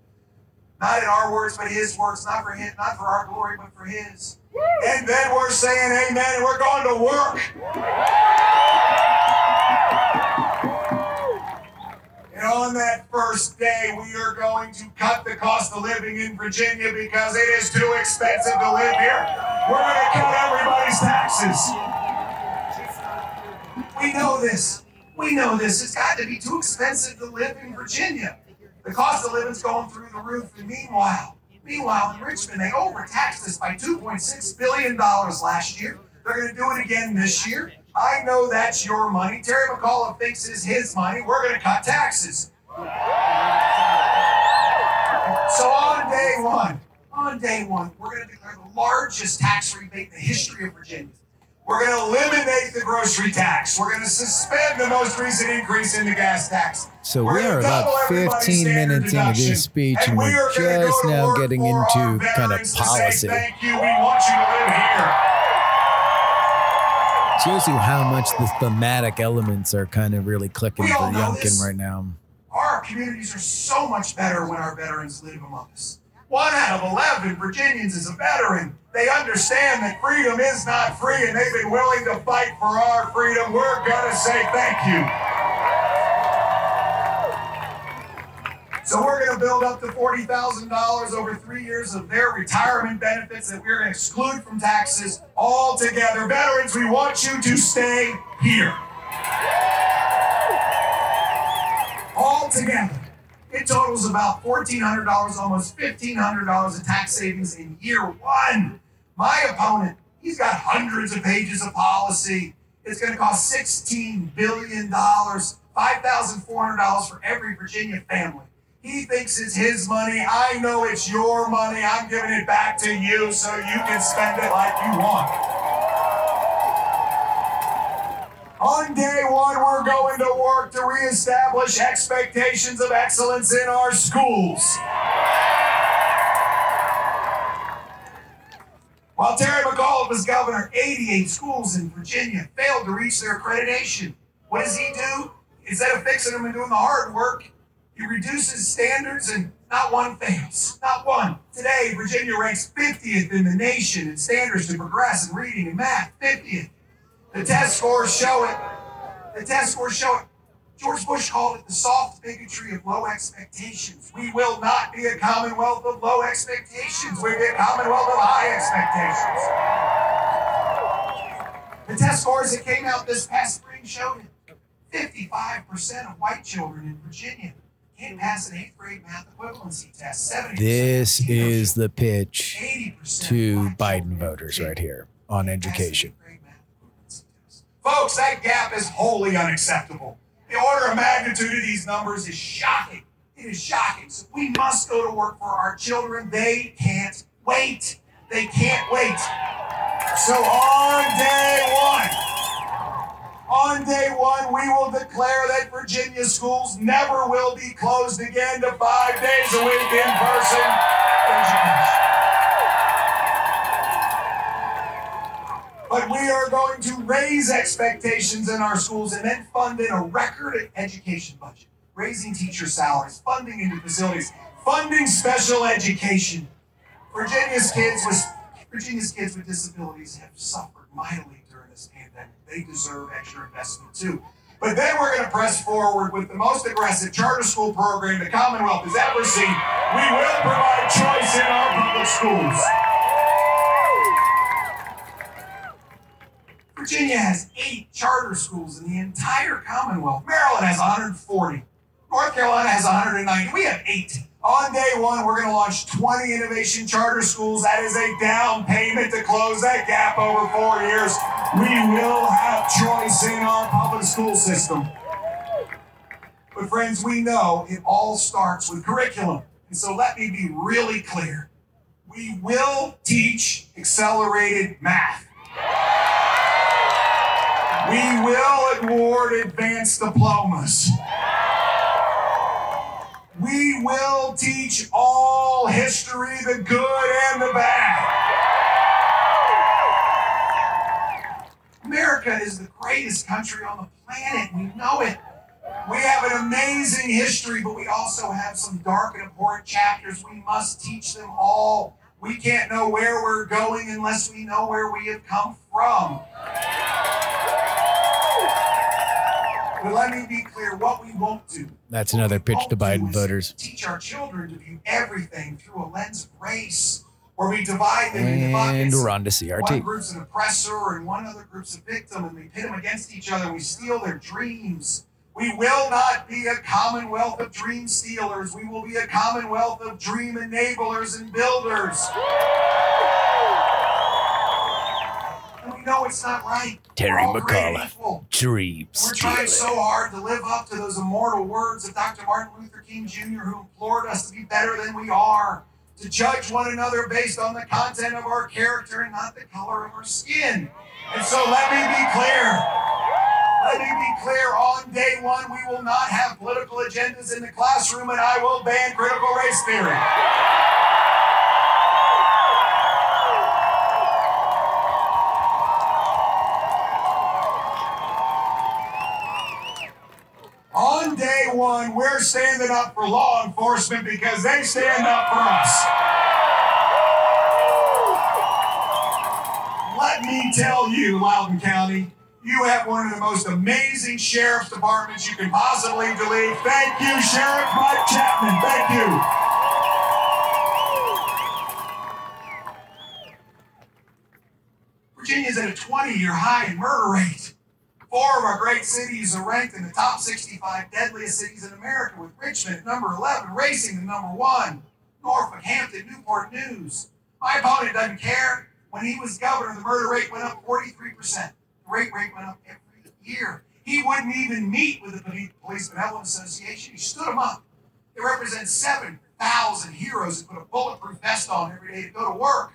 Not in our words, but His words, not for Him, not for our glory, but for His. And then we're saying amen and we're going to work. And on that first day, we are going to cut the cost of living in Virginia because it is too expensive to live here. We're going to cut everybody's taxes. We know this. We know this. It's got to be too expensive to live in Virginia. The cost of living's going through the roof. And meanwhile, meanwhile in Richmond, they overtaxed us by $2.6 billion last year. They're going to do it again this year. I know that's your money. Terry McAuliffe thinks it's his money. We're going to cut taxes. So on day one, on day one, we're going to declare the largest tax rebate in the history of Virginia. We're going to eliminate the grocery tax. We're going to suspend the most recent increase in the gas tax. So We're we are about 15 minutes into this speech, and we we're just go now getting into kind of veterans to say, policy. Thank you. We want you to live here. Shows you how much the thematic elements are kind of really clicking for Youngkin right now. Our communities are so much better when our veterans live among us. One out of 11 Virginians is a veteran. They understand that freedom is not free and they've been willing to fight for our freedom. We're going to say thank you. So we're going to build up to $40,000 over three years of their retirement benefits that we're going to exclude from taxes altogether. Veterans, we want you to stay here. All together, it totals about $1,400, almost $1,500 of tax savings in year one. My opponent, he's got hundreds of pages of policy. It's going to cost $16 billion, $5,400 for every Virginia family. He thinks it's his money. I know it's your money. I'm giving it back to you so you can spend it like you want. On day one, we're going to work to reestablish expectations of excellence in our schools. While Terry McAuliffe was governor, 88 schools in Virginia failed to reach their accreditation. What does he do? Instead of fixing them and doing the hard work, he reduces standards and not one fails. Not one. Today, Virginia ranks 50th in the nation in standards to progress in reading and math. 50th. The test scores show it. The test scores show it. George Bush called it the soft bigotry of low expectations. We will not be a commonwealth of low expectations. We'll be a commonwealth of high expectations. The test scores that came out this past spring showed it. 55% of white children in Virginia can't pass an eighth grade math equivalency test. 70% This is the pitch to Biden voters right here on education. eighth grade math equivalency test. Folks, that gap is wholly unacceptable. The order of magnitude of these numbers is shocking. It is shocking. So we must go to work for our children. They can't wait. They can't wait. So on day one, on day one, we will declare that Virginia schools never will be closed again to five days a week in person. But we are going to raise expectations in our schools and then fund in a record education budget, raising teacher salaries, funding into facilities, funding special education. Virginia's kids with Virginia's kids with disabilities have suffered mightily during this pandemic. They deserve extra investment too. But then we're going to press forward with the most aggressive charter school program the Commonwealth has ever seen. We will provide choice in our public schools. Virginia has eight charter schools in the entire Commonwealth. Maryland has 140. North Carolina has 190. We have eight. On day one, we're going to launch 20 innovation charter schools. That is a down payment to close that gap over four years. We will have choice in our public school system. But, friends, we know it all starts with curriculum. And so let me be really clear. We will teach accelerated math. We will award advanced diplomas. We will teach all history, the good and the bad. America is the greatest country on the planet. We know it. We have an amazing history, but we also have some dark and important chapters. We must teach them all. We can't know where we're going unless we know where we have come from. But let me be clear what we won't do. That's another pitch to Biden voters. Teach our children to view everything through a lens of race, where we divide them into And buckets. we're on to One CRT. group's an oppressor and one other group's a victim, and we pit them against each other we steal their dreams. We will not be a commonwealth of dream stealers. We will be a commonwealth of dream enablers and builders. We know it's not right. Terry McCullough. equal. Dream We're trying so hard to live up to those immortal words of Dr. Martin Luther King Jr., who implored us to be better than we are, to judge one another based on the content of our character and not the color of our skin. And so let me be clear. Let me be clear. On day one, we will not have political agendas in the classroom, and I will ban critical race theory. One, we're standing up for law enforcement because they stand up for us. Let me tell you, Loudoun County, you have one of the most amazing sheriff's departments you can possibly believe. Thank you, Sheriff Mike Chapman. Thank you. Virginia's at a 20 year high in murder rate. Four of our great cities are ranked in the top 65 deadliest cities in America, with Richmond number 11, Racing at number one, Norfolk, Hampton, Newport News. My opponent doesn't care. When he was governor, the murder rate went up 43%. The rate rate went up every year. He wouldn't even meet with the Poli- Police Benevolent Association. He stood them up. It represents 7,000 heroes who put a bulletproof vest on every day to go to work.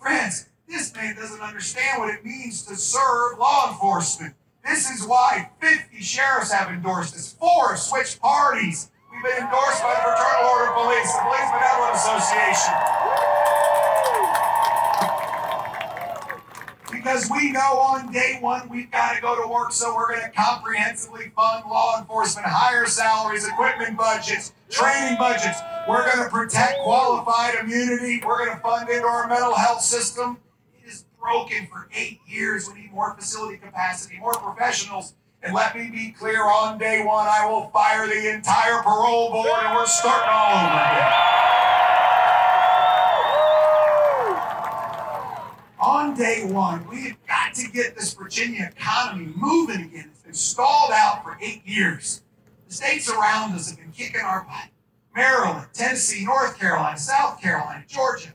Friends, this man doesn't understand what it means to serve law enforcement. This is why 50 sheriffs have endorsed us. Four switched parties. We've been endorsed by the Fraternal Order of Police, the Police Benevolent Association. Because we know on day one we've got to go to work, so we're going to comprehensively fund law enforcement, higher salaries, equipment budgets, training budgets. We're going to protect qualified immunity. We're going to fund into our mental health system. Broken for eight years. We need more facility capacity, more professionals. And let me be clear on day one, I will fire the entire parole board and we're starting all over again. On day one, we have got to get this Virginia economy moving again. It's been stalled out for eight years. The states around us have been kicking our butt. Maryland, Tennessee, North Carolina, South Carolina, Georgia.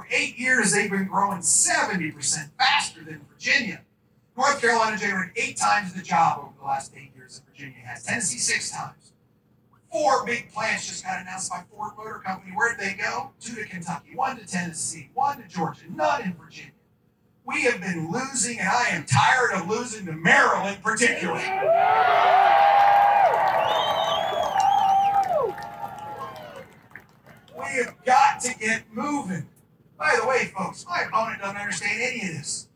For eight years, they've been growing 70% faster than Virginia. North Carolina generated eight times the job over the last eight years that Virginia has. Tennessee, six times. Four big plants just got announced by Ford Motor Company. Where'd they go? Two to Kentucky, one to Tennessee, one to Georgia, none in Virginia. We have been losing, and I am tired of losing to Maryland, particularly. We have got to get moving. By the way, folks, my opponent doesn't understand any of this.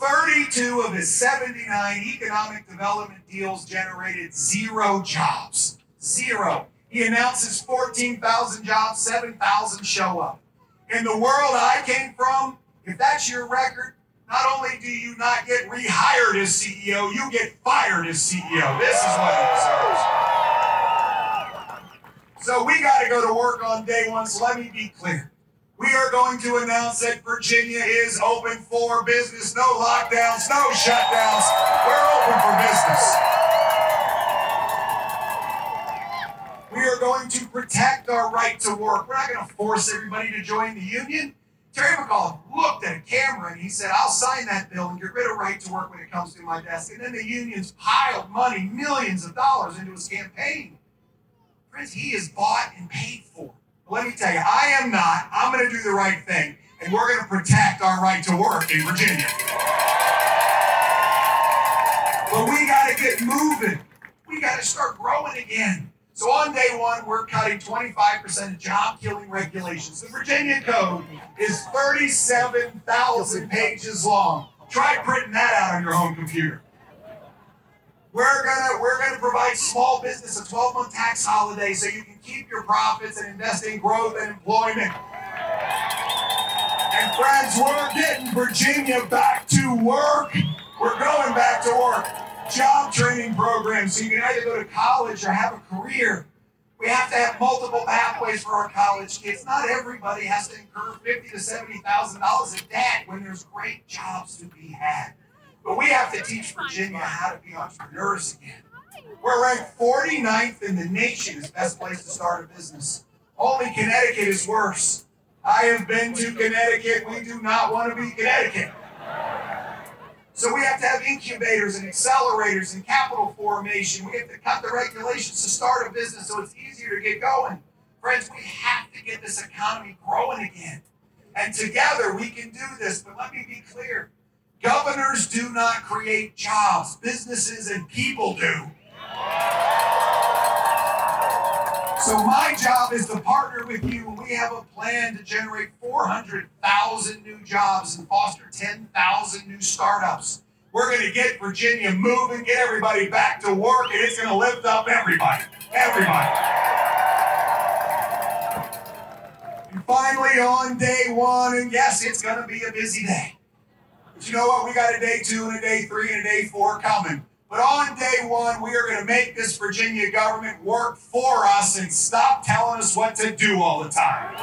32 of his 79 economic development deals generated zero jobs. Zero. He announces 14,000 jobs, 7,000 show up. In the world I came from, if that's your record, not only do you not get rehired as CEO, you get fired as CEO. This is what he deserves. So we got to go to work on day one. So let me be clear. We are going to announce that Virginia is open for business. No lockdowns, no shutdowns. We're open for business. We are going to protect our right to work. We're not going to force everybody to join the union. Terry McAuliffe looked at a camera and he said, I'll sign that bill and get rid of right to work when it comes to my desk. And then the unions piled money, millions of dollars into his campaign. Friends, he is bought and paid for. Let me tell you, I am not. I'm going to do the right thing, and we're going to protect our right to work in Virginia. But we got to get moving. We got to start growing again. So on day one, we're cutting 25% of job killing regulations. The Virginia Code is 37,000 pages long. Try printing that out on your home computer. We're gonna we're gonna provide small business a 12-month tax holiday so you can keep your profits and invest in growth and employment. And friends, we're getting Virginia back to work. We're going back to work. Job training programs so you can either go to college or have a career. We have to have multiple pathways for our college kids. Not everybody has to incur fifty to seventy thousand dollars in debt when there's great jobs to be had. But we have to teach Virginia how to be entrepreneurs again. We're ranked 49th in the nation as best place to start a business. Only Connecticut is worse. I have been to Connecticut. We do not want to be Connecticut. So we have to have incubators and accelerators and capital formation. We have to cut the regulations to start a business so it's easier to get going. Friends, we have to get this economy growing again. And together we can do this. But let me be clear governors do not create jobs, businesses and people do. So my job is to partner with you, and we have a plan to generate 400,000 new jobs and foster 10,000 new startups. We're going to get Virginia moving, get everybody back to work, and it's going to lift up everybody. Everybody. And finally, on day one, and yes, it's going to be a busy day. You know what? We got a day two and a day three and a day four coming. But on day one, we are going to make this Virginia government work for us and stop telling us what to do all the time.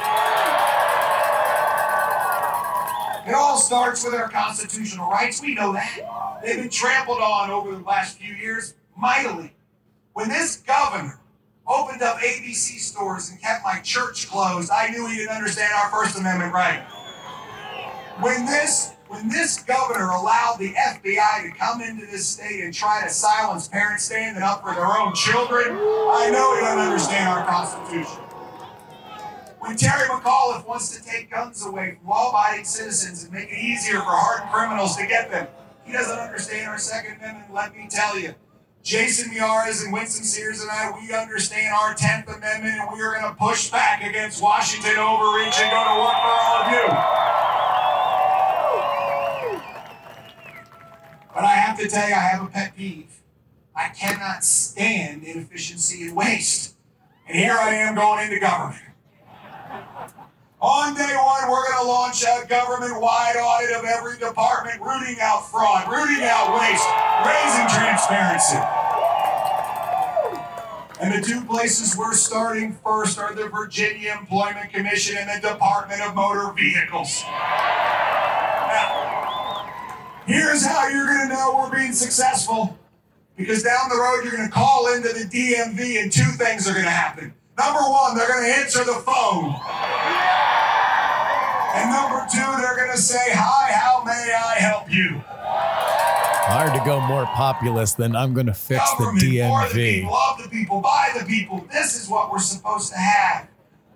It all starts with our constitutional rights. We know that. They've been trampled on over the last few years mightily. When this governor opened up ABC stores and kept my church closed, I knew he didn't understand our First Amendment right. When this when this governor allowed the FBI to come into this state and try to silence parents standing up for their own children, I know he doesn't understand our Constitution. When Terry McAuliffe wants to take guns away from law-abiding citizens and make it easier for hardened criminals to get them, he doesn't understand our Second Amendment. Let me tell you, Jason Miyares and Winsome Sears and I, we understand our 10th Amendment and we are going to push back against Washington overreach and go to work for all of you. But I have to tell you, I have a pet peeve. I cannot stand inefficiency and waste. And here I am going into government. On day one, we're going to launch a government wide audit of every department, rooting out fraud, rooting out waste, raising transparency. And the two places we're starting first are the Virginia Employment Commission and the Department of Motor Vehicles. Now, here's how you're going to know we're being successful. Because down the road, you're going to call into the DMV and two things are going to happen. Number one, they're going to answer the phone. And number two, they're going to say, Hi, how may I help you? Hard to go more populist than I'm going to fix the Government for the DMV. people, of the people, by the people. This is what we're supposed to have.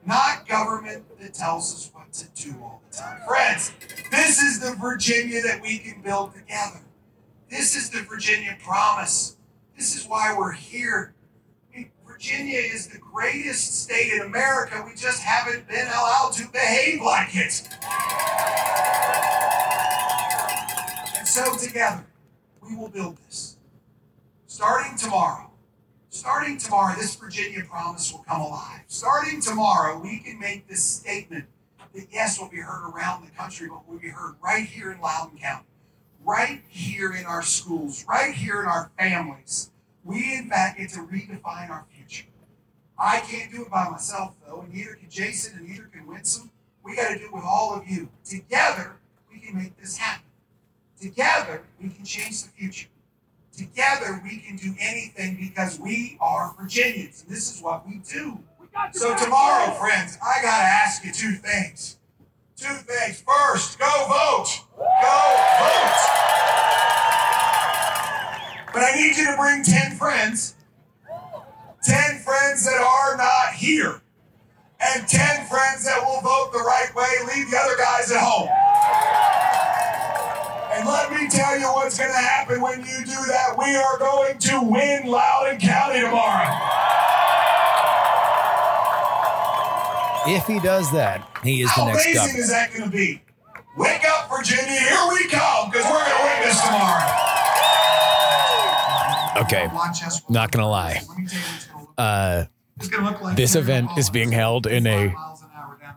Not government that tells us what to do all the time. Friends, this is the Virginia that we can build together. This is the Virginia promise. This is why we're here. I mean, Virginia is the greatest state in America. We just haven't been allowed to behave like it. And so, together, we will build this. Starting tomorrow, starting tomorrow, this Virginia promise will come alive. Starting tomorrow, we can make this statement that yes, will be heard around the country, but will be heard right here in Loudoun County, right here in our schools, right here in our families. We, in fact, get to redefine our future. I can't do it by myself, though, and neither can Jason, and neither can Winsome. We got to do it with all of you. Together, we can make this happen. Together, we can change the future. Together, we can do anything because we are Virginians, and this is what we do. So, tomorrow, friends, I got to ask you two things. Two things. First, go vote. Go vote. But I need you to bring 10 friends. 10 friends that are not here. And 10 friends that will vote the right way. Leave the other guys at home. Let me tell you what's going to happen when you do that. We are going to win Loudoun County tomorrow. If he does that, he is the How next amazing governor. is that going to be? Wake up, Virginia. Here we come because we're going to win this tomorrow. Okay, not gonna lie. Let me tell you what it's gonna look Uh, It's gonna look like This event is being held in a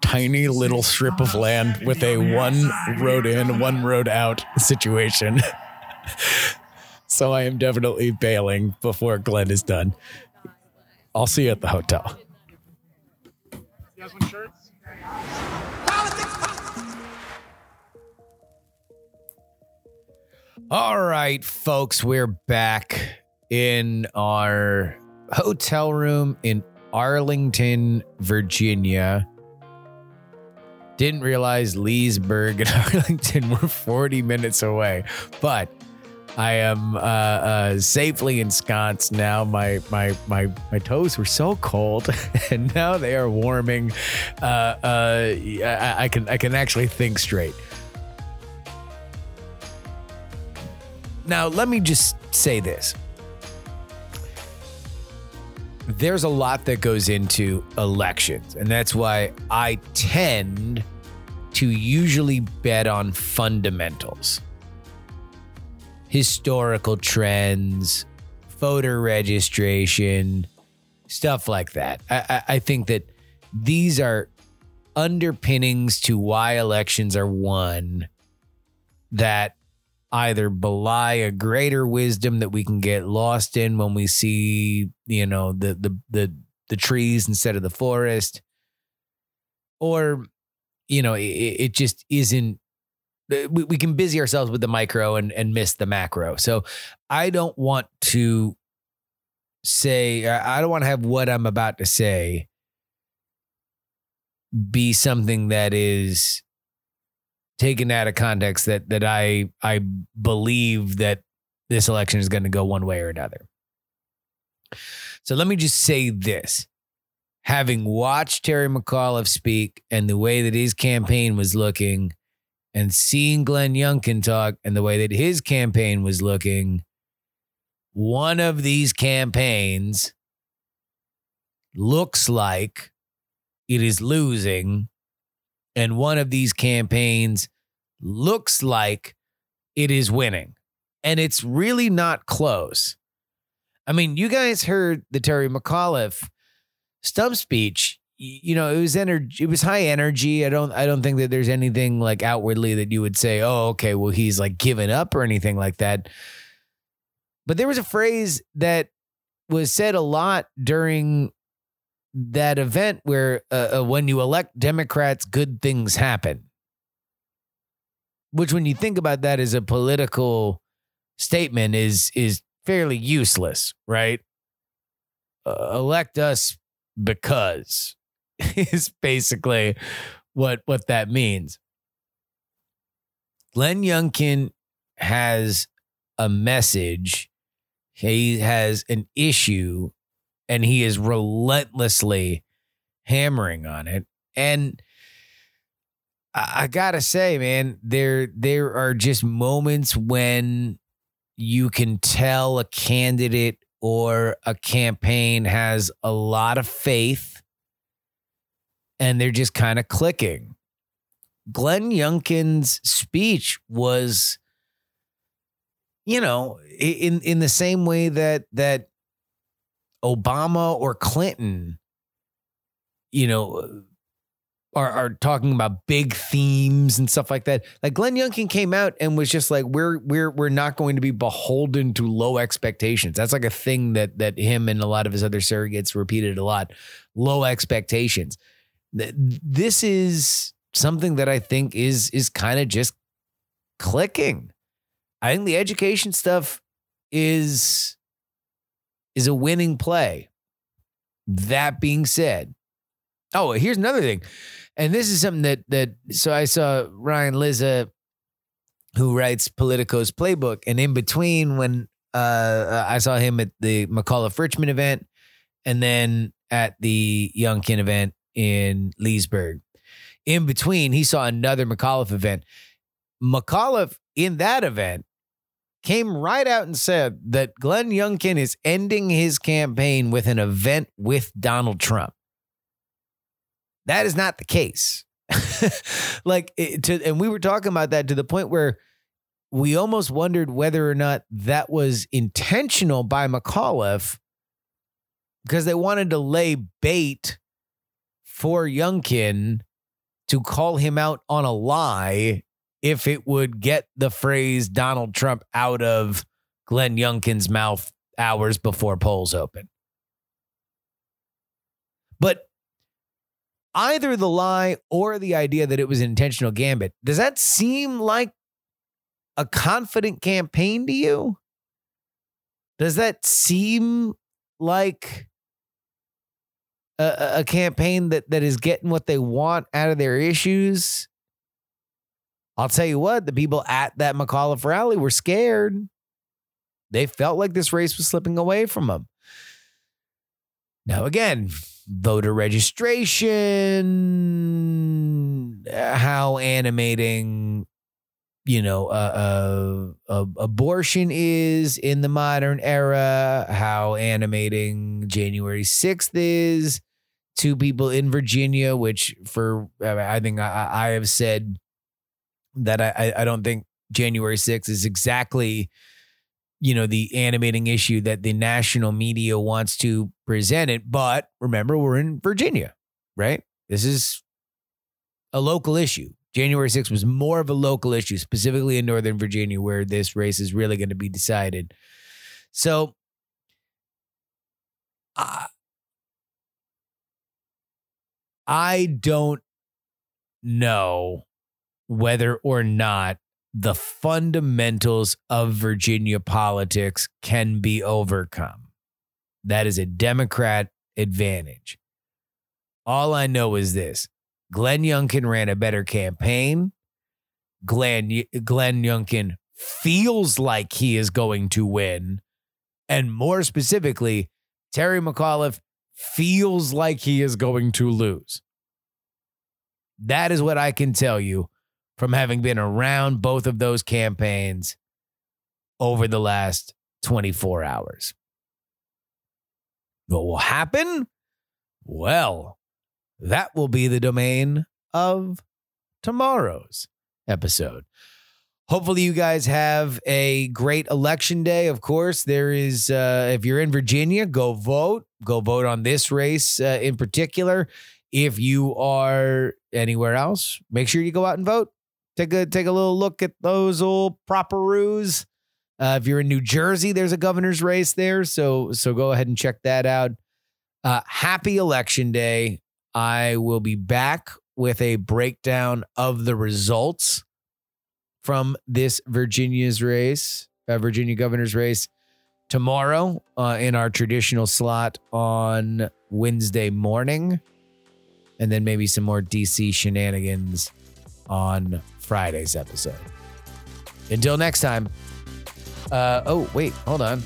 tiny little strip of land with a one road in, one road out situation. so I am definitely bailing before Glenn is done. I'll see you at the hotel. All right, folks, we're back in our hotel room in Arlington, Virginia. Didn't realize Leesburg and Arlington were 40 minutes away, but I am uh, uh, safely ensconced now. My my my my toes were so cold, and now they are warming. Uh, uh, I, I can I can actually think straight. Now, let me just say this. There's a lot that goes into elections, and that's why I tend to usually bet on fundamentals, historical trends, voter registration, stuff like that. I, I, I think that these are underpinnings to why elections are won that either belie a greater wisdom that we can get lost in when we see, you know, the the the the trees instead of the forest, or you know, it, it just isn't. Uh, we, we can busy ourselves with the micro and and miss the macro. So I don't want to say I don't want to have what I'm about to say be something that is taken out of context that that I I believe that this election is going to go one way or another. So let me just say this. Having watched Terry McAuliffe speak and the way that his campaign was looking, and seeing Glenn Youngkin talk and the way that his campaign was looking, one of these campaigns looks like it is losing and one of these campaigns looks like it is winning. And it's really not close. I mean, you guys heard the Terry McAuliffe stump speech. You know, it was energy. It was high energy. I don't. I don't think that there's anything like outwardly that you would say, "Oh, okay, well, he's like giving up" or anything like that. But there was a phrase that was said a lot during that event where uh, uh, when you elect Democrats, good things happen. Which, when you think about that as a political statement, is is fairly useless, right? Uh, elect us because is basically what what that means. Glenn Youngkin has a message. He has an issue and he is relentlessly hammering on it. And I, gotta say, man, there there are just moments when you can tell a candidate or a campaign has a lot of faith and they're just kind of clicking. Glenn Youngkin's speech was, you know, in in the same way that that Obama or Clinton, you know, are are talking about big themes and stuff like that. Like Glenn Youngkin came out and was just like, we're we're we're not going to be beholden to low expectations. That's like a thing that that him and a lot of his other surrogates repeated a lot. Low expectations. This is something that I think is is kind of just clicking. I think the education stuff is is a winning play. That being said, oh, here's another thing, and this is something that that so I saw Ryan Lizza, who writes Politico's playbook, and in between when uh, I saw him at the McAuliffe Richmond event, and then at the Youngkin event in Leesburg. In between, he saw another McAuliffe event. McAuliffe in that event came right out and said that Glenn Youngkin is ending his campaign with an event with Donald Trump. That is not the case. like to, and we were talking about that to the point where we almost wondered whether or not that was intentional by McAuliffe because they wanted to lay bait for Youngkin to call him out on a lie if it would get the phrase Donald Trump out of Glenn Youngkin's mouth hours before polls open. But either the lie or the idea that it was an intentional gambit, does that seem like a confident campaign to you? Does that seem like a- a, campaign that that is getting what they want out of their issues? I'll tell you what, the people at that McAuliffe rally were scared. They felt like this race was slipping away from them. Now, again, voter registration, uh, how animating, you know, uh, uh, uh, abortion is in the modern era, how animating January 6th is to people in Virginia, which for, I think I, I have said that I, I- don't think January 6th is exactly, you know, the animating issue that the national media wants to present it. But remember, we're in Virginia, right? This is a local issue. January 6th was more of a local issue, specifically in Northern Virginia, where this race is really going to be decided. So, I I don't know whether or not the fundamentals of Virginia politics can be overcome. That is a Democrat advantage. All I know is this Glenn Youngkin ran a better campaign. Glenn, Glenn Youngkin feels like he is going to win. And more specifically, Terry McAuliffe feels like he is going to lose. That is what I can tell you from having been around both of those campaigns over the last 24 hours. What will happen? Well, that will be the domain of tomorrow's episode. Hopefully, you guys have a great election day. Of course, there is, uh, if you're in Virginia, go vote. Go vote on this race uh, in particular. If you are anywhere else, make sure you go out and vote. Take a take a little look at those old properoos. Uh, if you're in New Jersey, there's a governor's race there, so so go ahead and check that out. Uh, happy election day! I will be back with a breakdown of the results from this Virginia's race, uh, Virginia governor's race, tomorrow uh, in our traditional slot on Wednesday morning, and then maybe some more DC shenanigans on Friday's episode. Until next time. Uh, oh, wait, hold on.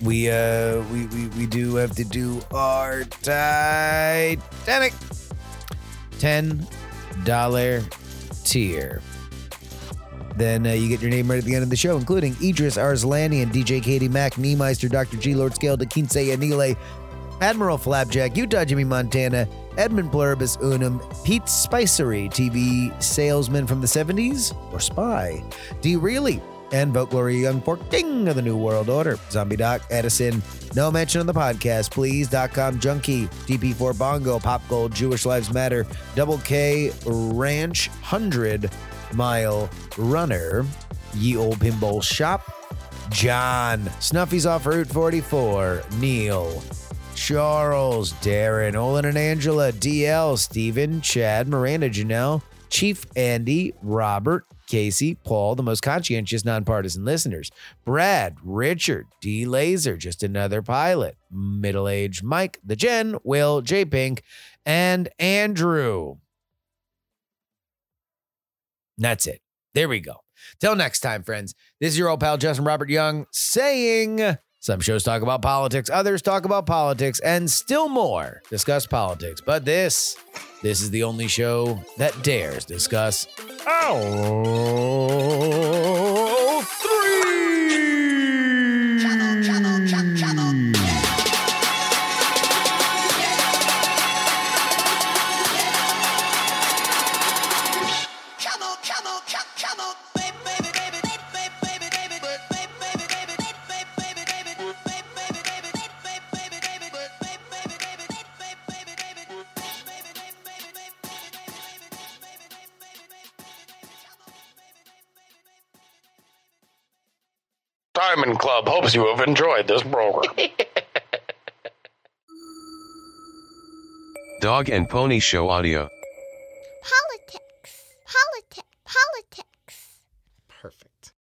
we uh we, we we do have to do our Titanic ten dollar tier. Then uh, you get your name right at the end of the show, including Idris Arslanian, DJ Katie Mack, Niemeister, Dr. G, Lord Scale, DeKinsey Anile, Admiral Flapjack, Utah Jimmy Montana, Edmund Pluribus Unum, Pete Spicery, TV salesman from the 70s, or spy, D. Reilly, and Folklore Young Fork King of the New World Order, Zombie Doc, Edison, no mention on the podcast, please, Junkie, DP4 Bongo, Pop Gold, Jewish Lives Matter, Double K, Ranch 100 Mile Runner, Ye Old Pinball Shop, John, Snuffy's off Route 44, Neil, Charles, Darren, Olin and Angela, DL, Steven, Chad, Miranda, Janelle, Chief Andy, Robert, Casey, Paul, the most conscientious nonpartisan listeners, Brad, Richard, D. Laser, just another pilot, middle aged Mike, the Jen, Will, J. Pink, and Andrew. That's it. There we go. Till next time, friends. This is your old pal Justin Robert Young saying some shows talk about politics, others talk about politics, and still more discuss politics. But this, this is the only show that dares discuss all three. Diamond Club hopes you have enjoyed this program. Dog and Pony Show Audio. Politics. Politics. Politics.